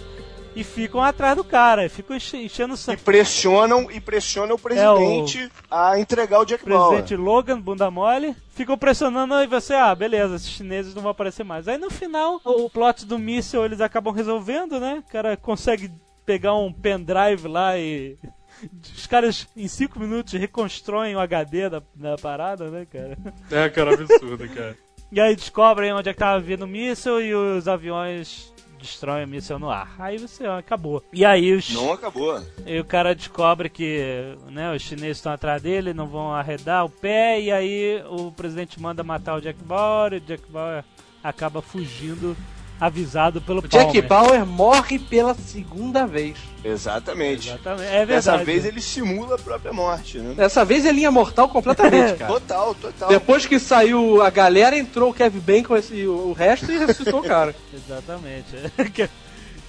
E ficam atrás do cara, ficam enche- enchendo o E saco. pressionam, e pressionam o presidente a entregar o Jack O presidente Bauer. Logan, bunda mole, ficou pressionando e você, ah, beleza, esses chineses não vão aparecer mais. Aí no final, o plot do míssil eles acabam resolvendo, né? O cara consegue pegar um pendrive lá e. Os caras em 5 minutos reconstroem o HD da, da parada, né, cara? É, cara, absurdo, cara. E aí descobrem onde é que tava vindo o míssil e os aviões destroem o míssil no ar. Aí você, ó, acabou. E aí os. Não acabou. E o cara descobre que né, os chineses estão atrás dele, não vão arredar o pé, e aí o presidente manda matar o Jack Bauer, e o Jack Bauer acaba fugindo, avisado pelo O Jack Palmer. Bauer morre pela segunda vez. Exatamente. Exatamente, é verdade. Dessa vez ele simula a própria morte, né? Dessa vez é linha mortal completamente, cara. Total, total. Depois que saiu a galera, entrou o Kevin Bacon e o resto e ressuscitou o cara. Exatamente.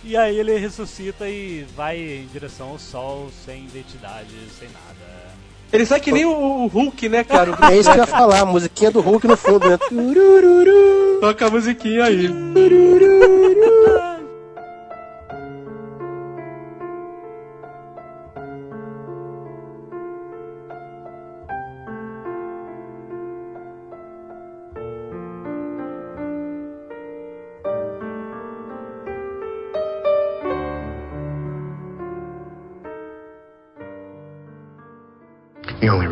E aí ele ressuscita e vai em direção ao sol, sem identidade, sem nada. Ele sai que nem o Hulk, né, cara? É isso que eu ia falar, a musiquinha do Hulk no fundo, né? Toca a musiquinha aí.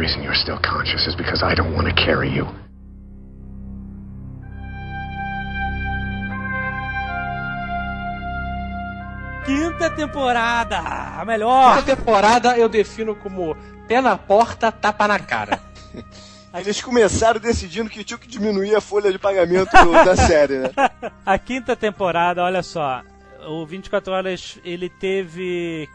reason you're still conscious is because I don't want to carry you. Quinta temporada! A melhor! Quinta temporada eu defino como pé na porta, tapa na cara. Eles começaram decidindo que tinha que diminuir a folha de pagamento da série, né? A quinta temporada, olha só, o 24 Horas ele teve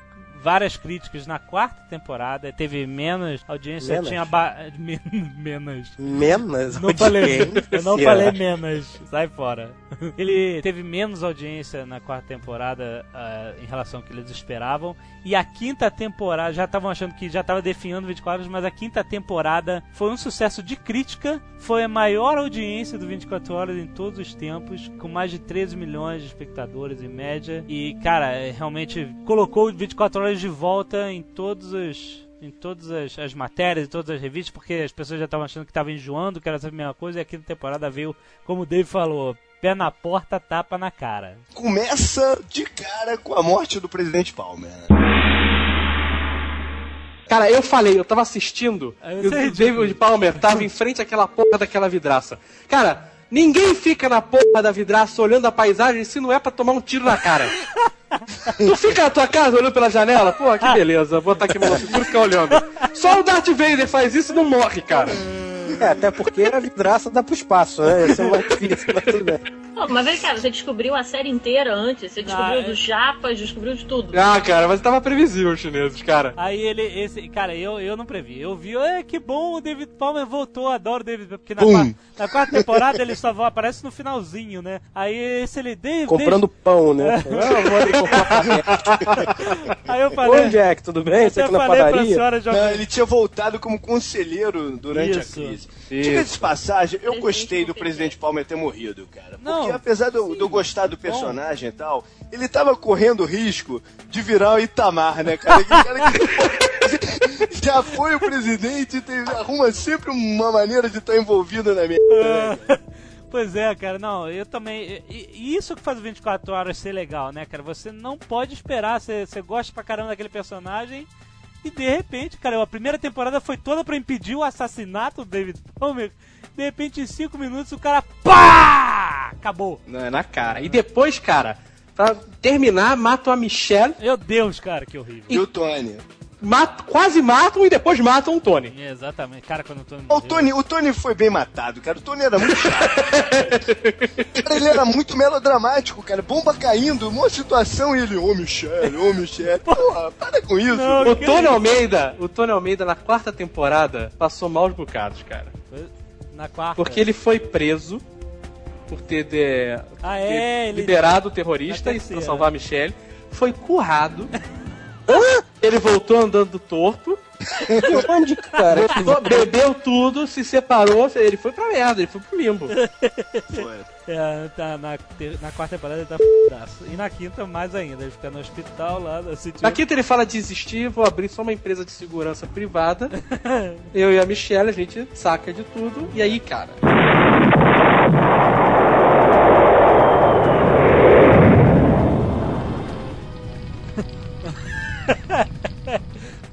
várias críticas na quarta temporada, teve menos audiência, Menos? tinha ba... men- menos. Menos Não falei, eu não falei menos, sai fora. Ele teve menos audiência na quarta temporada ah, em relação ao que eles esperavam. E a quinta temporada, já estavam achando que já estava definhando 24 horas, mas a quinta temporada foi um sucesso de crítica. Foi a maior audiência do 24 horas em todos os tempos, com mais de 13 milhões de espectadores em média. E, cara, realmente colocou o 24 horas de volta em todos os em todas as, as matérias, em todas as revistas, porque as pessoas já estavam achando que estavam enjoando, que era sempre a mesma coisa, e a quinta temporada veio, como o Dave falou, pé na porta, tapa na cara. Começa de cara com a morte do presidente Palmer. Cara, eu falei, eu tava assistindo Aí e o. David Palmer tava em frente àquela porra daquela vidraça. Cara, ninguém fica na porra da vidraça olhando a paisagem se não é pra tomar um tiro na cara. tu fica na tua casa olhando pela janela? Pô, que beleza, vou botar aqui meu seguro ficar olhando. Só o Darth Vader faz isso e não morre, cara. É, até porque a vidraça dá pro espaço, né? Isso é mais difícil, mas tudo bem. Mas vem cá, você descobriu a série inteira antes, você descobriu Ah, dos japas, descobriu de tudo. Ah, cara, mas tava previsível os chineses, cara. Aí ele, esse, cara, eu, eu não previ. Eu vi, é que bom, o David Palmer voltou, adoro o David, porque na, quarta, na quarta temporada ele só aparece no finalzinho, né? Aí esse ele, Dave, Comprando pão, né? Ah, vou ali comprar. Dave- Aí eu falei, Oi, Jack, tudo bem? Você aqui na padaria? senhora Não, ele tinha voltado como conselheiro durante Isso. a crise. Diga de passagem, eu gostei do presidente Palmer ter morrido, cara. Não, Porque apesar de eu, gostar do personagem e tal, ele tava correndo risco de virar o Itamar, né, cara? Aquele cara que já foi o presidente e arruma sempre uma maneira de estar envolvido na merda. né? Pois é, cara, não, eu também. E, e isso que faz o 24 horas ser legal, né, cara? Você não pode esperar, você, você gosta pra caramba daquele personagem. E de repente, cara, a primeira temporada foi toda pra impedir o assassinato do David Palmer. De repente, em 5 minutos, o cara. PÁ! Acabou. Não, é na cara. E depois, cara, pra terminar, matam a Michelle, Meu Deus, cara, que horrível. E o Tony? mat- quase matam e depois matam o Tony. É, Exatamente, cara, quando o Tony. O Tony, o Tony foi bem matado, cara. O Tony era muito chato. Cara, ele era muito melodramático, cara. Bomba caindo, uma situação e ele, ô Michelle, ô Michelle. Porra, para com isso. Não, O Tony? Almeida, o Tony Almeida na quarta temporada passou maus bocados, cara. Na quarta. Porque ele foi preso por ter, de- Ah, ter é, ele. liberado o terrorista e pra salvar a Michelle. Foi currado. ele voltou andando torto. Onde, cara? bebeu tudo, se separou. Ele foi pra merda, ele foi pro limbo. É, tá, na, na quarta temporada ele tá f***daço. E na quinta, mais ainda. Ele fica no hospital lá da City. Na quinta ele fala desistir, vou abrir só uma empresa de segurança privada. Eu e a Michelle, a gente saca de tudo. E aí, cara.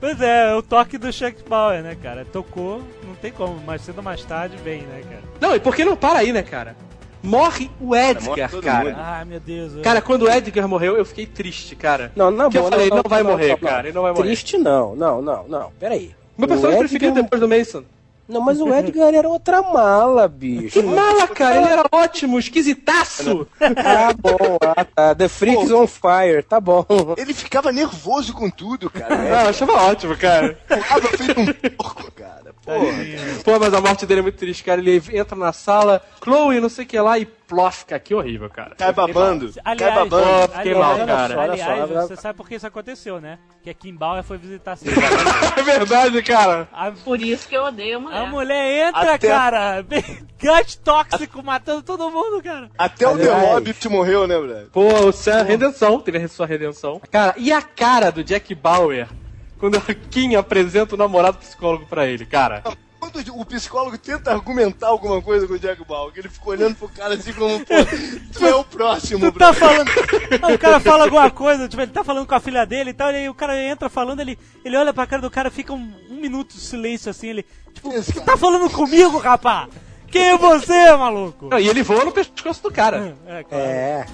Pois é, é o toque do Chuck Power, né, cara? Tocou, não tem como, mais cedo ou mais tarde vem, né, cara? Não, e por que não para aí, né, cara? Morre o morre Edgar, todo cara. mundo. Ai, meu Deus. eu- Cara, quando o Edgar morreu, eu fiquei triste, cara. Não, na Porque eu falei, não vai morrer, cara, ele não vai morrer. Triste não, não, não, não. Peraí. Meu personagem Edgar- preferido depois do Mason. Não, mas o Edgar era outra mala, bicho. Que mala, cara, ele era ótimo, esquisitaço. Ah, bom, ah, tá. The Freaks on Fire, tá bom. Ele ficava nervoso com tudo, cara. Ah, eu achava ótimo, cara. tava feito um porco, cara. Porra. Pô, mas a morte dele é muito triste, cara. Ele entra na sala, Chloe, não sei o que lá, e plof, cara, que horrível, cara. Cai babando. Cai Aliás, babando. Pô, fiquei mal, cara. Olha aliás, só, você sabe por que isso aconteceu, né? Que a Kim Bauer foi visitar a cidade. É verdade, cara. A, Por isso que eu odeio a mulher. a mulher entra, Até- cara, gás tóxico matando todo mundo, cara. Até o The Aliás. Hobbit morreu, né, velho? Pô, o Sam, é redenção, teve a sua redenção. Cara, e a cara do Jack Bauer quando a Kim apresenta o namorado psicólogo pra ele, cara? Quando o psicólogo tenta argumentar alguma coisa com o Jack Bauer, ele fica olhando pro cara assim como, pô, tu é o próximo, Tu tá falando. Aí o cara fala alguma coisa, tipo, ele tá falando com a filha dele e tal, e aí o cara entra falando, ele, ele olha pra cara do cara, fica um, um minuto de silêncio assim, ele. Tipo, você tá falando comigo, rapá? Quem é você, maluco? Não, e ele voa no pescoço do cara. É, cara. É.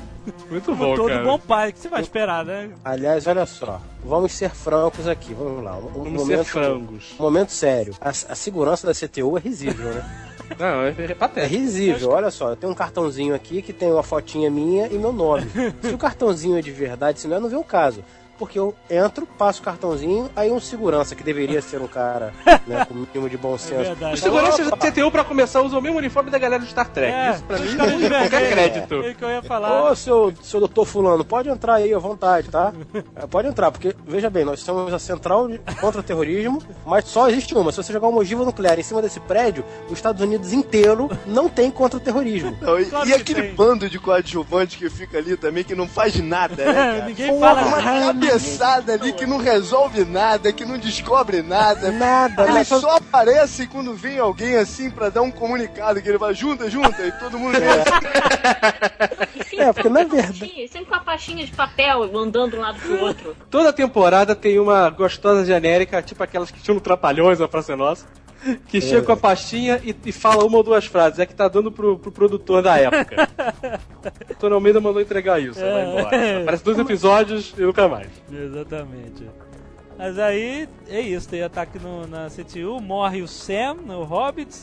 Muito Como bom, todo cara. bom pai, que você vai esperar, né? Aliás, olha só. Vamos ser francos aqui. Vamos lá. Um Vamos momento, ser frangos. um momento sério. A, a segurança da CTU é risível, né? Não, é, é É risível. Olha só. Eu tenho um cartãozinho aqui que tem uma fotinha minha e meu nome. Se o cartãozinho é de verdade, se não é, não vê o caso. Porque eu entro, passo o cartãozinho, aí um segurança, que deveria ser um cara né, com o mínimo de bom senso. verdade. Os seguranças da CTU, pra começar, usam o mesmo uniforme da galera do Star Trek. É, Isso pra mim não tem qualquer crédito. É o que eu ia falar. Ô, seu, seu doutor fulano, pode entrar aí à vontade, tá? É, Pode entrar, porque, veja bem, nós somos a central de- contra o terrorismo, mas só existe uma. Se você jogar uma ogiva nuclear em cima desse prédio, os Estados Unidos inteiro não tem contra o terrorismo. Não, e, Claro e que aquele tem. bando de coadjuvante que fica ali também, que não faz nada, né, cara? Ninguém Porra, fala uma nada. Cabeçada ali que não resolve nada, que não descobre nada. Nada, Ele só- só aparece quando vem alguém assim pra dar um comunicado, que ele vai junta, junta, e todo mundo E sempre É, porque com na verdade- Sempre com a pastinha de papel andando de um lado pro outro. Toda temporada tem uma gostosa genérica, tipo aquelas que tinham no Trapalhões, a Praça é Nossa, que chega com a pastinha e, e fala uma ou duas frases. É que tá dando pro, pro produtor da época. o Tony Almeida mandou entregar isso, aí vai embora. Aparece dois episódios e nunca mais. Exatamente. Mas aí, é isso, tem ataque no, na CTU, morre o Sam, o Hobbit,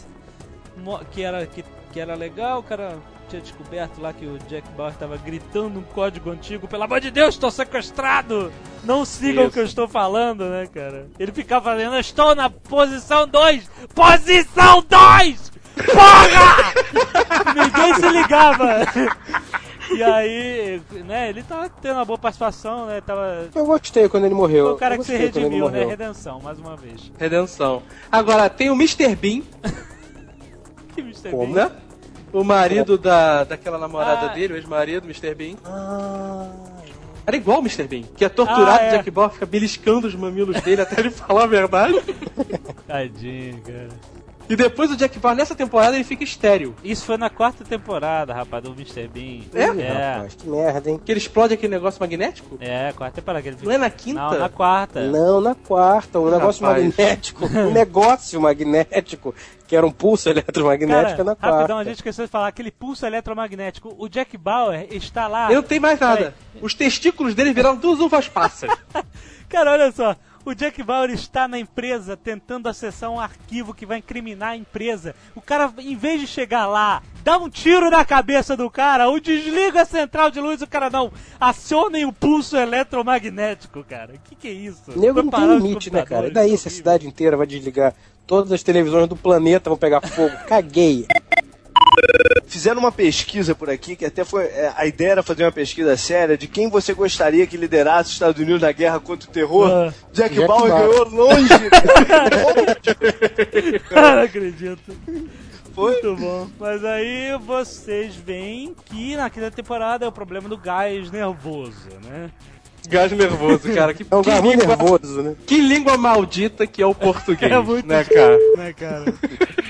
que era, que, que era legal, o cara tinha descoberto lá que o Jack Bauer estava gritando um código antigo, pelo amor de Deus, estou sequestrado! Não sigam o Isso. que eu estou falando, né, cara? Ele ficava falando, eu estou na posição 2! Posição 2! Porra! Ninguém se ligava! E aí, né, ele tava tendo uma boa participação, né? Tava. Eu gostei quando ele morreu. Foi o cara que se redimiu, né? Redenção, mais uma vez. Redenção. Agora, tem o Mr. Bean, Que Mr. Como? Bean. né? O marido da, daquela namorada Ah. dele, o ex-marido, Mr. Bean. Ah, Era igual o Mr. Bean, que é torturado, Ah, é. Jack Bauer fica beliscando os mamilos dele até ele falar a verdade. Tadinho, cara. E depois o Jack Bauer, nessa temporada, ele fica estéreo. Isso foi na quarta temporada, rapaz, do Mr. Bean. É? É, rapaz, que merda, hein? Que ele explode aquele negócio magnético. é quarta temporada que ele Não é na quinta? Não, na quarta. Não, na quarta, um negócio Rapaz. magnético, um negócio magnético, que era um pulso eletromagnético Cara, na quarta. rapidão, a gente esqueceu de falar, aquele pulso eletromagnético, o Jack Bauer está lá... Ele não tem mais nada. Os testículos dele viraram duas uvas passas. Cara, olha só. O Jack Bauer está na empresa tentando acessar um arquivo que vai incriminar a empresa. O cara, em vez de chegar lá, dá um tiro na cabeça do cara, ou desliga a central de luz, o cara não. Acionem o pulso eletromagnético, cara. O que, que é isso? Nego não tem limite, né, cara? E daí se é a horrível. cidade inteira vai desligar, todas as televisões do planeta vão pegar fogo. Caguei. Fizeram uma pesquisa por aqui, que até foi. é, a ideia era fazer uma pesquisa séria de quem você gostaria que liderasse os Estados Unidos na guerra contra o terror. Ah. Jack, Jack Bauer ganhou longe. Não acredito. Foi? Muito bom. Mas aí vocês veem que na quinta temporada é o problema do gás nervoso, né? Gás nervoso, cara. Que, É que muito língua, nervoso, né? que língua maldita que é o português, É muito né, cara? Né, cara?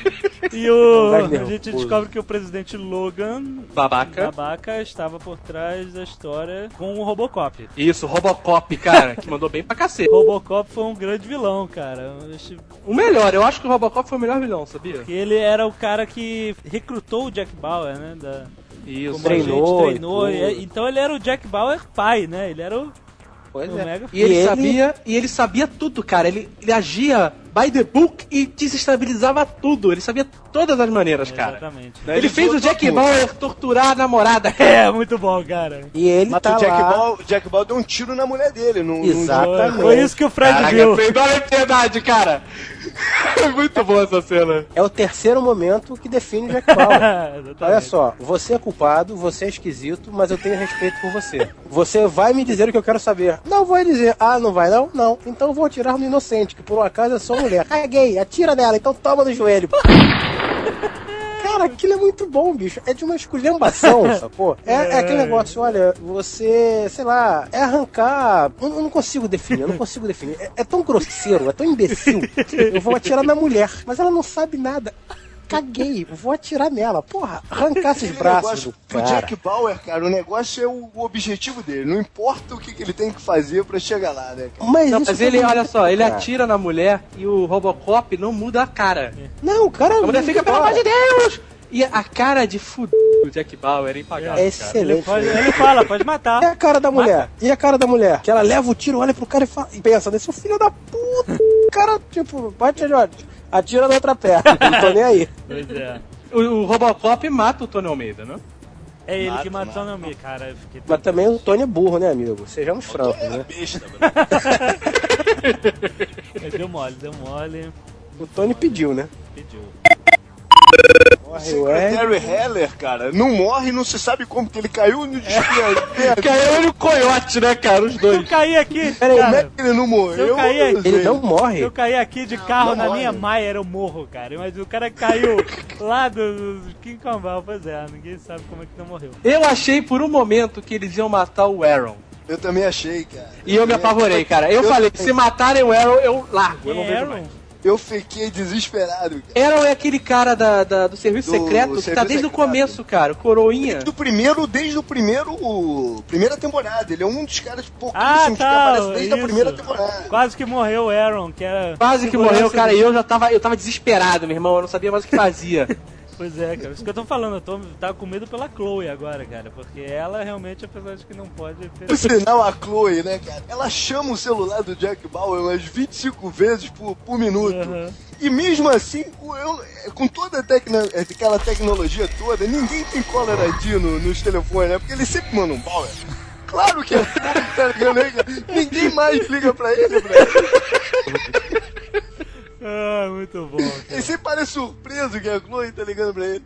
E o, Gás a gente descobre que o presidente Logan Babaca. Babaca estava por trás da história com o Robocop. Isso, Robocop, cara, que mandou bem pra cacete. Robocop foi um grande vilão, cara. O melhor, eu acho que o Robocop foi o melhor vilão, sabia? que ele era o cara que recrutou o Jack Bauer, né? Da, Isso. como Treinou treinou. e- então ele era o Jack Bauer pai, né? Ele era o, Pois o é. mega E ele, E ele- sabia, e ele sabia tudo, cara. Ele, ele agia by the book e desestabilizava tudo. Ele sabia todas as maneiras, cara. Exatamente. Né, Ele fez o Jack tudo. Bauer torturar a namorada, cara. É, muito bom, cara. E ele Mas tá o Jack lá... Bauer, Jack Bauer deu um tiro na mulher dele. Num, num- Exatamente. Foi isso que o Fred Caraca, viu. foi igual a cara. Muito boa essa cena. É o terceiro momento que define o Jack Bauer. Olha só, você é culpado, você é esquisito, mas eu tenho respeito por você. Você vai me dizer o que eu quero saber. Não vai dizer, ah, não vai não? Não. Então eu vou atirar no inocente, que por um acaso é só mulher. Caguei, atira nela, então toma no joelho. Cara, aquilo é muito bom, bicho. É de uma esculhambação, sacou? É, é aquele negócio, olha, você, sei lá, é arrancar. Eu, eu não consigo definir, eu não consigo definir. É, é tão grosseiro, é tão imbecil. Eu vou atirar na mulher, mas ela não sabe nada. Caguei, vou atirar nela. Porra, arrancar esses Aquele braços negócio, do o. Jack Bauer, cara, o negócio é o, o objetivo dele. Não importa o que, que ele tem que fazer pra chegar lá, né? cara? Mas, Não, mas ele, olha só, ele cara. atira na mulher e o Robocop não muda a cara. Não, o cara. A mulher fica, pelo amor de Deus! E a cara de fudido O Jack Bauer é impagável, É cara. excelente. Ele, pode- ele fala, pode matar. E a cara da mulher? E a cara da mulher? Que ela leva o tiro, olha pro cara e, fala, e pensa? Seu filho da puta. O cara, tipo, bate Jorge, atira na outra perna. Não tô nem aí. Pois é. O, o Robocop mata o Tony Almeida, né? É ele Mata, que matou mata. o Naomi, cara. eu fiquei Mas também o Tony é burro, né, amigo? Sejamos francos, É né? besta, mano. Deu mole, deu mole. O Tony pediu, né? Pediu. Morre o. Secretary Heller, cara, não morre, não se sabe como que ele caiu no desespero. Caiu no coiote, né, cara? Os Se eu dois. cair aqui, Peraí, Como é cara, que ele não morreu? Eu caí Eu aqui. Ele não se morre. eu cair aqui de carro não na morre. minha Maier, eu morro, cara. Mas o cara caiu lá do, do King Kong, pois é, ninguém sabe como é que não morreu. Eu achei por um momento que eles iam matar o Aaron. Eu também achei, cara. E eu me apavorei, cara. Eu, falei, se matarem o Aaron, eu largo. Eu não é vejo Aaron? mais. Eu fiquei desesperado, cara. Aaron é aquele cara da, da- do serviço Do secreto que tá desde o secreto. começo, cara. o Coroinha. Do primeiro, desde o primeiro. Primeira temporada. Ele é um dos caras Ah, pouquíssimos que tá. aparece desde a isso. primeira temporada. Quase que morreu o Aaron, que era. Quase que morreu, cara. E eu já tava, eu tava desesperado, meu irmão. Eu não sabia mais o que fazia. Pois é, cara. Isso que eu tô falando, eu tô tava com medo pela Chloe agora, cara. Porque ela realmente é a personagem que não pode. Por sinal, a Chloe, né, cara? Ela chama o celular do Jack Bauer umas 25 vezes por, por minuto. Aham. E mesmo assim, eu- com toda a tecno, aquela tecnologia toda, ninguém tem caller ID no, nos telefones, né? Porque ele sempre manda um Bauer. Claro que é tá ligado, né? Ninguém mais liga pra ele, velho. Ah, muito bom. cara. Ele sempre parece surpreso que a Chloe tá ligando pra ele.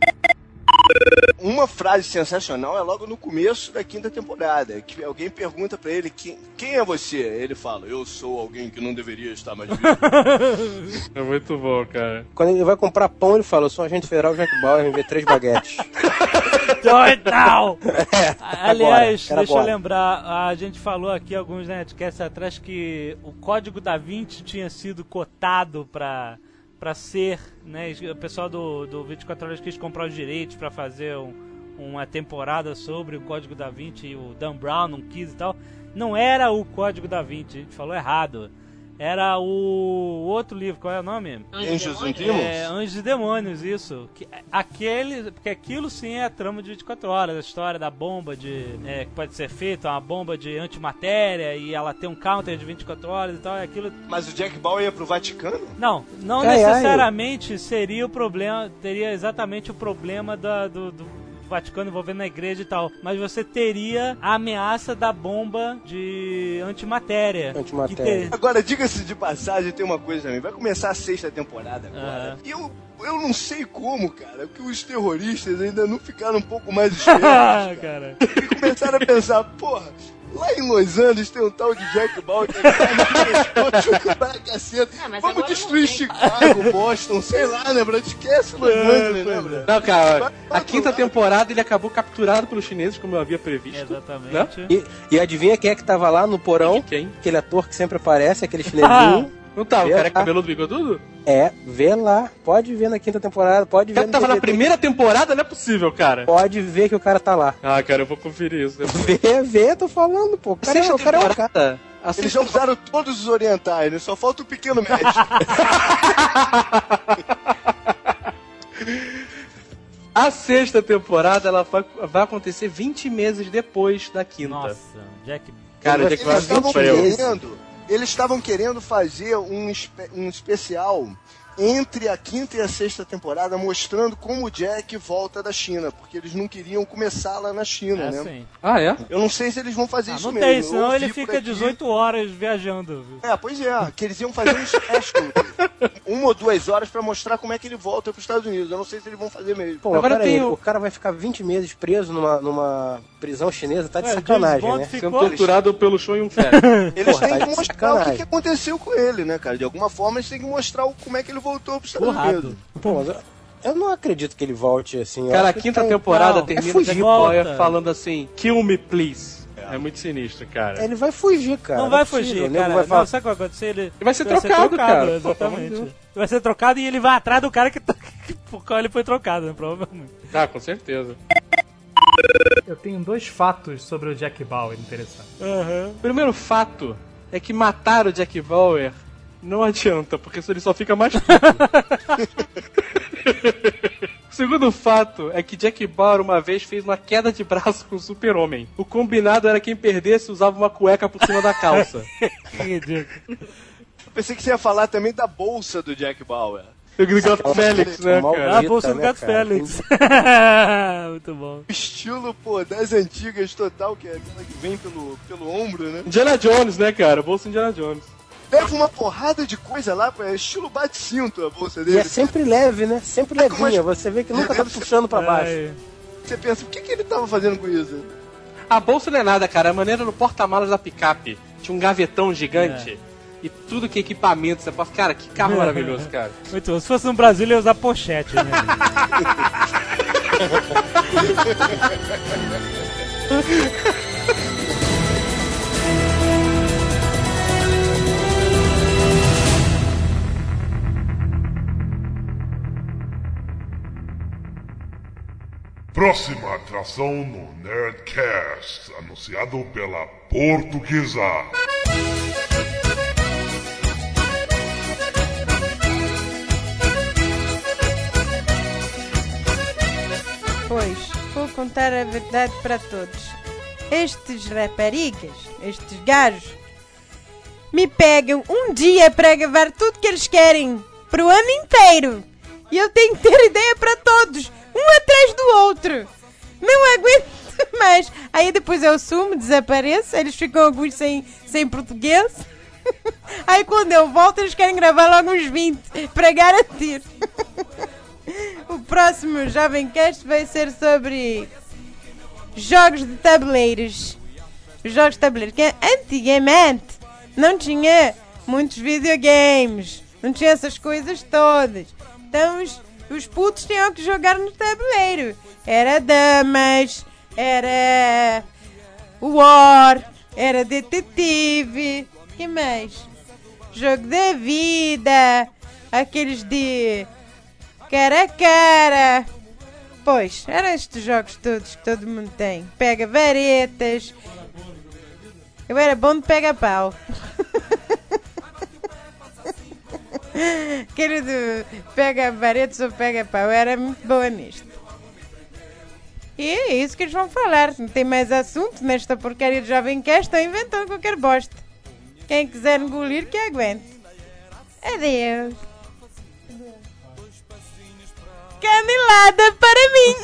Uma frase sensacional é logo no começo da quinta temporada, que alguém pergunta pra ele quem, quem é você? Ele fala, eu sou alguém que não deveria estar mais vivo. É muito bom, cara. Quando ele vai comprar pão, ele fala, eu sou um agente federal Jack Bauer, me vê três baguetes. Doidão! É, Aliás, agora, deixa eu lembrar, a gente falou aqui alguns netcasts atrás que o código da Vinci tinha sido cotado pra, pra ser, né? O pessoal do, do 24 Horas quis comprar os direitos pra fazer um- uma temporada sobre o código da Vinci e o Dan Brown não quis e tal. Não era o código da Vinci, a gente falou errado. Era o outro livro, qual é o nome? Anjos and Demônios? É, Anjos e Demônios, isso. Que, aquele, porque aquilo sim é a trama de 24 horas, a história da bomba de. é, que pode ser feita, uma bomba de antimatéria e ela tem um counter de 24 horas e tal. É aquilo. Mas o Jack Bauer ia pro Vaticano? Não, não Ai, ai. necessariamente seria o problema, teria exatamente o problema da, do, do Vaticano envolvendo a igreja e tal. Mas você teria a ameaça da bomba de antimatéria. Antimatéria. Que ter- Agora, diga-se de passagem, tem uma coisa também. Vai começar a sexta temporada agora. Aham. E eu, eu não sei como, cara, que os terroristas ainda não ficaram um pouco mais espertos. Ah, cara. cara. E começaram a pensar, porra, lá em Los Angeles tem um tal de Jack Bauer que é cara pra caceta. Ah, Vamos destruir. Chicago, Boston, sei lá, né, Brad? Esquece Los Angeles, né, Brad? Não, cara, Vai- a quinta temporada ele acabou capturado pelos chineses, como eu havia previsto. Exatamente. E, e adivinha quem é que tava lá no porão? Quem? Aquele ator que sempre aparece, aquele chinesinho. Não tá, o Vê cara é lá. cabeludo bigodudo? É, vê lá. Pode ver na quinta temporada, pode O ver cara no tava na DVD. primeira temporada, não é possível, cara. Pode ver que o cara tá lá. Ah, cara, eu vou conferir isso depois. Vê, vê, tô falando, pô. O cara, é, o cara é um cara. Eles já usaram todos os orientais, né? Só falta o pequeno mestre. A sexta temporada ela vai, vai acontecer 20 meses depois da quinta. Nossa, Jack. Cara, Jack vinte sofreu. meses. Eles estavam querendo fazer um, um especial entre a quinta e a sexta temporada mostrando como o Jack volta da China, porque eles não queriam começar lá na China, É né? assim. Ah, é? Eu não sei se eles vão fazer Ah, isso não mesmo. tem, Eu senão ele fica aqui- 18 horas viajando. viu? É, pois é, que eles iam fazer um special, uma ou duas horas pra mostrar como é que ele volta pros Estados Unidos. Eu não sei se eles vão fazer mesmo. Pô, Agora tem o- o cara vai ficar 20 meses preso numa, numa prisão chinesa, tá de Ué, sacanagem, né? Sendo Ficou- torturado pelo show e um. Eles Porra, têm tá que mostrar o que, sacanagem. que aconteceu com ele, né, cara? De alguma forma eles têm que mostrar como é que ele voltou pros Estados Porrado. Unidos. Pô, mas eu, eu não acredito que ele volte assim. Cara, a quinta tem- temporada Não, termina é o fugir. Jack falando assim, kill me please. É, muito sinistro, cara. Ele vai fugir, cara. não vai é fugir, O nego cara. vai falar, Não, sabe o que vai acontecer? Ele, Ele vai ser trocado, cara. Exatamente. Pelo amor de vai ser trocado e ele vai atrás do cara que, tá- que por qual ele foi trocado, né? Provavelmente. Ah, com certeza. Eu tenho dois fatos sobre o Jack Bauer interessantes. Aham. O primeiro fato é que matar o Jack Bauer não adianta, porque ele só fica mais o segundo fato é que Jack Bauer uma vez fez uma queda de braço com o super-homem. O combinado era quem perdesse usava uma cueca por cima da calça. Ridículo. Eu pensei que você ia falar também da bolsa do Jack Bauer. O Gato Félix, né, cara? Ah, bolsa do né, Gato cara? Félix. Muito bom. Estilo, pô, das antigas total, que é aquela que vem pelo, pelo ombro, né? Indiana Jones, né, cara? Bolsa Indiana Jones. Leva uma porrada de coisa lá, pô, é estilo bate-cinto a bolsa E dele. é sempre leve, né? Sempre levinha. Você vê que nunca tá puxando pra baixo. Ai. Você pensa, o que, que ele tava fazendo com isso? A bolsa não é nada, cara. A maneira no porta-malas da picape. Tinha um gavetão gigante. E tudo que é equipamento. Você pode... Cara, que carro maravilhoso, cara. Muito bom. Se fosse no Brasil, eu ia usar pochete, né? Próxima atração no Nerdcast, anunciado pela Portuguesa. Pois, vou contar a verdade para todos. Estes raparigas, estes gajos, me pegam um dia para gravar tudo que eles querem para o ano inteiro. E eu tenho que ter ideia para todos, um atrás do outro. Não aguento mais. Aí depois eu sumo, desapareço, eles ficam alguns sem, sem português. Aí quando eu volto, eles querem gravar logo uns 20 para garantir. O próximo Jovem Cast vai ser sobre jogos de tabuleiros. Jogos de tabuleiros. Que antigamente não tinha muitos videogames. Não tinha essas coisas todas. Então os, os putos tinham que jogar no tabuleiro. Era damas, era War, era detetive. que mais? Jogo da vida. Aqueles de cara a cara. Pois, eram estes jogos todos que todo mundo tem. Pega varetas. Eu era bom de pega pau. Aquele do pega varetas ou pega pau. Era muito boa nisto. E é isso que eles vão falar. Não tem mais assunto nesta porcaria de Jovem Cast. Estão inventando qualquer bosta. Quem quiser engolir, que aguente. Adeus. Canelada para mim.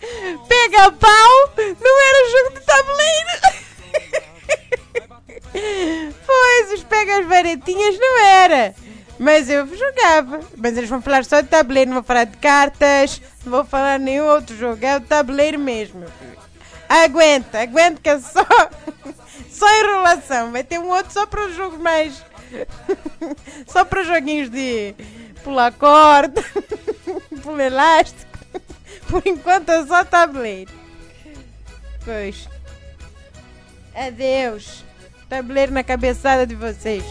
Pega pau não era jogo de tabuleiro. Pois, os pega as varetinhas não era. Mas eu jogava. Mas eles vão falar só de tabuleiro, não vou falar de cartas, não vou falar nenhum outro jogo. É o tabuleiro mesmo. Aguenta, aguenta que é só, só enrolação. Vai ter um outro só para os jogos mais. só para joguinhos de pular corda, pular elástico. Por enquanto é só tabuleiro. Pois. Adeus. Tabuleiro na cabeçada de vocês.